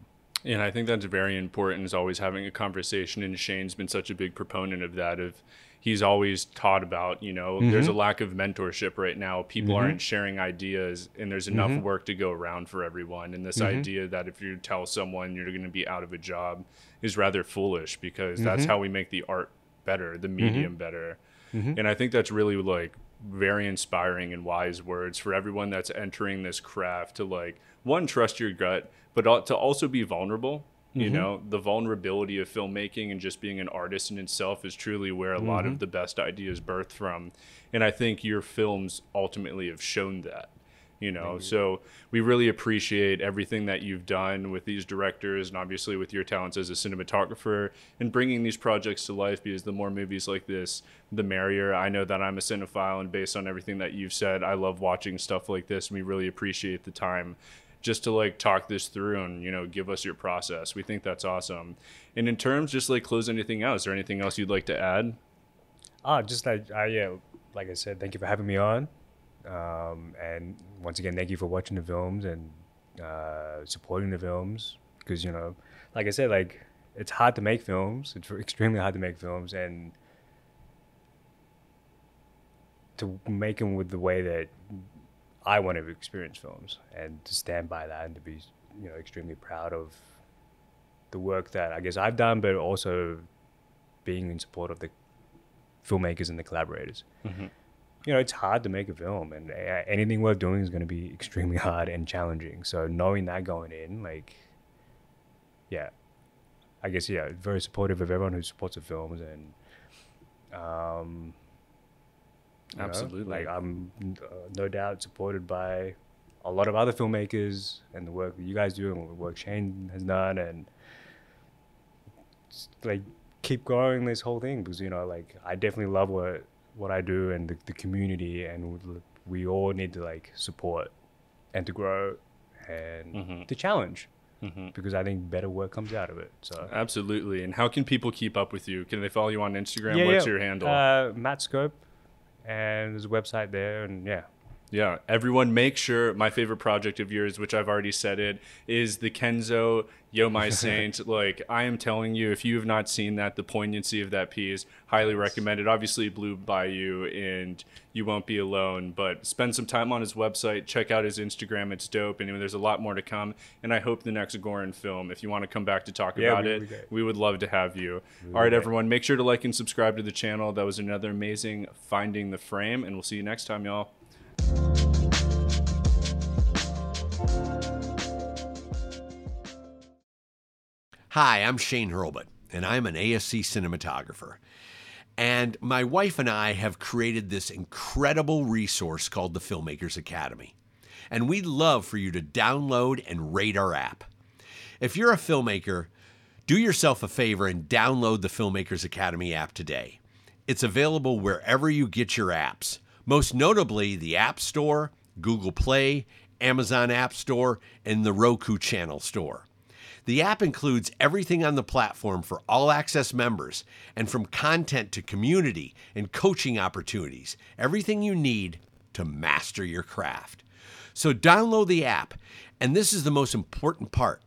Speaker 2: and I think that's very important is always having a conversation. And Shane's been such a big proponent of that. Of he's always taught about, you know, mm-hmm. there's a lack of mentorship right now. People mm-hmm. aren't sharing ideas, and there's enough mm-hmm. work to go around for everyone. And this mm-hmm. idea that if you tell someone you're going to be out of a job is rather foolish because that's mm-hmm. how we make the art better, the medium
Speaker 3: Mm-hmm.
Speaker 2: better. And I think that's really like very inspiring and wise words for everyone that's entering this craft to like one trust your gut but to also be vulnerable you
Speaker 3: Mm-hmm.
Speaker 2: know the vulnerability of filmmaking and just being an artist in itself is truly where a lot
Speaker 3: Mm-hmm.
Speaker 2: of the best ideas birth from. And i think your films ultimately have shown that you know? So we really appreciate everything that you've done with these directors and obviously with your talents as a cinematographer and bringing these projects to life because the more movies like this the merrier. I know that i'm a cinephile and based on everything that you've said i love watching stuff like this and we really appreciate the time just to like talk this through and you know give us your process. We think that's awesome. And in terms just like close anything out is there anything else you'd like to add?
Speaker 3: Ah, just like I yeah, like I said, thank you for having me on, um, and once again, thank you for watching the films and uh, supporting the films. Because you know, like I said, like it's hard to make films. It's (laughs) extremely hard to make films. And to make them with the way that I want to experience films and to stand by that and to be you know extremely proud of the work that I guess I've done, but also being in support of the filmmakers and the collaborators. You know, it's hard to make a film, and uh, anything worth doing is going to be (laughs) extremely hard and challenging. So knowing that going in, like, yeah, I guess yeah, very supportive of everyone who supports the films, and um, know,
Speaker 2: Absolutely.
Speaker 3: like I'm uh, no doubt supported by a lot of other filmmakers and the work that you guys do and the work Shane has done, and like keep growing this whole thing because you know like I definitely love what what I do and the, the community and we- all need to like support and to grow and
Speaker 2: Mhm.
Speaker 3: to challenge
Speaker 2: mm-hmm.
Speaker 3: because I think better work comes out of it. So
Speaker 2: absolutely and how can people keep up with you can they follow you on instagram Yeah, what's your handle
Speaker 3: Uh, Matt Scope, and there's a website there, and yeah,
Speaker 2: Yeah, everyone make sure my favorite project of yours, which I've already said it, is the Kenzo Yo My (laughs) Saint. like I am telling you, if you have not seen that, the poignancy of that piece, highly recommend it. Obviously it Blue Bayou and you won't be alone, but spend some time on his website, check out his Instagram, it's dope, and there's a lot more to come. And I hope the next Goran film, if you want to come back to talk
Speaker 3: Yeah,
Speaker 2: about
Speaker 3: we-
Speaker 2: it,
Speaker 3: we
Speaker 2: we would love to have you. All right, everyone, make sure to like and subscribe to the channel. That was another amazing Finding the Frame, and we'll see you next time, y'all.
Speaker 1: Hi, I'm Shane Hurlbut, and I'm an ASC cinematographer. And my wife and I have created this incredible resource called the Filmmakers Academy. And we'd love for you to download and rate our app. If you're a filmmaker, do yourself a favor and download the Filmmakers Academy app today. It's available wherever you get your apps, most notably the App Store, Google Play, Amazon App Store, and the Roku Channel Store. The app includes everything on the platform for all access members, and from content to community and coaching opportunities, everything you need to master your craft. So download the app, and this is the most important part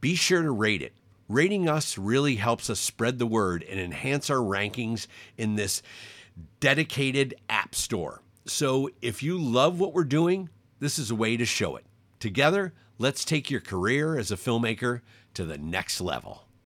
Speaker 1: be sure to rate it. Rating us really helps us spread the word and enhance our rankings in this dedicated app store. So if you love what we're doing, this is a way to show it. Together, let's take your career as a filmmaker to the next level.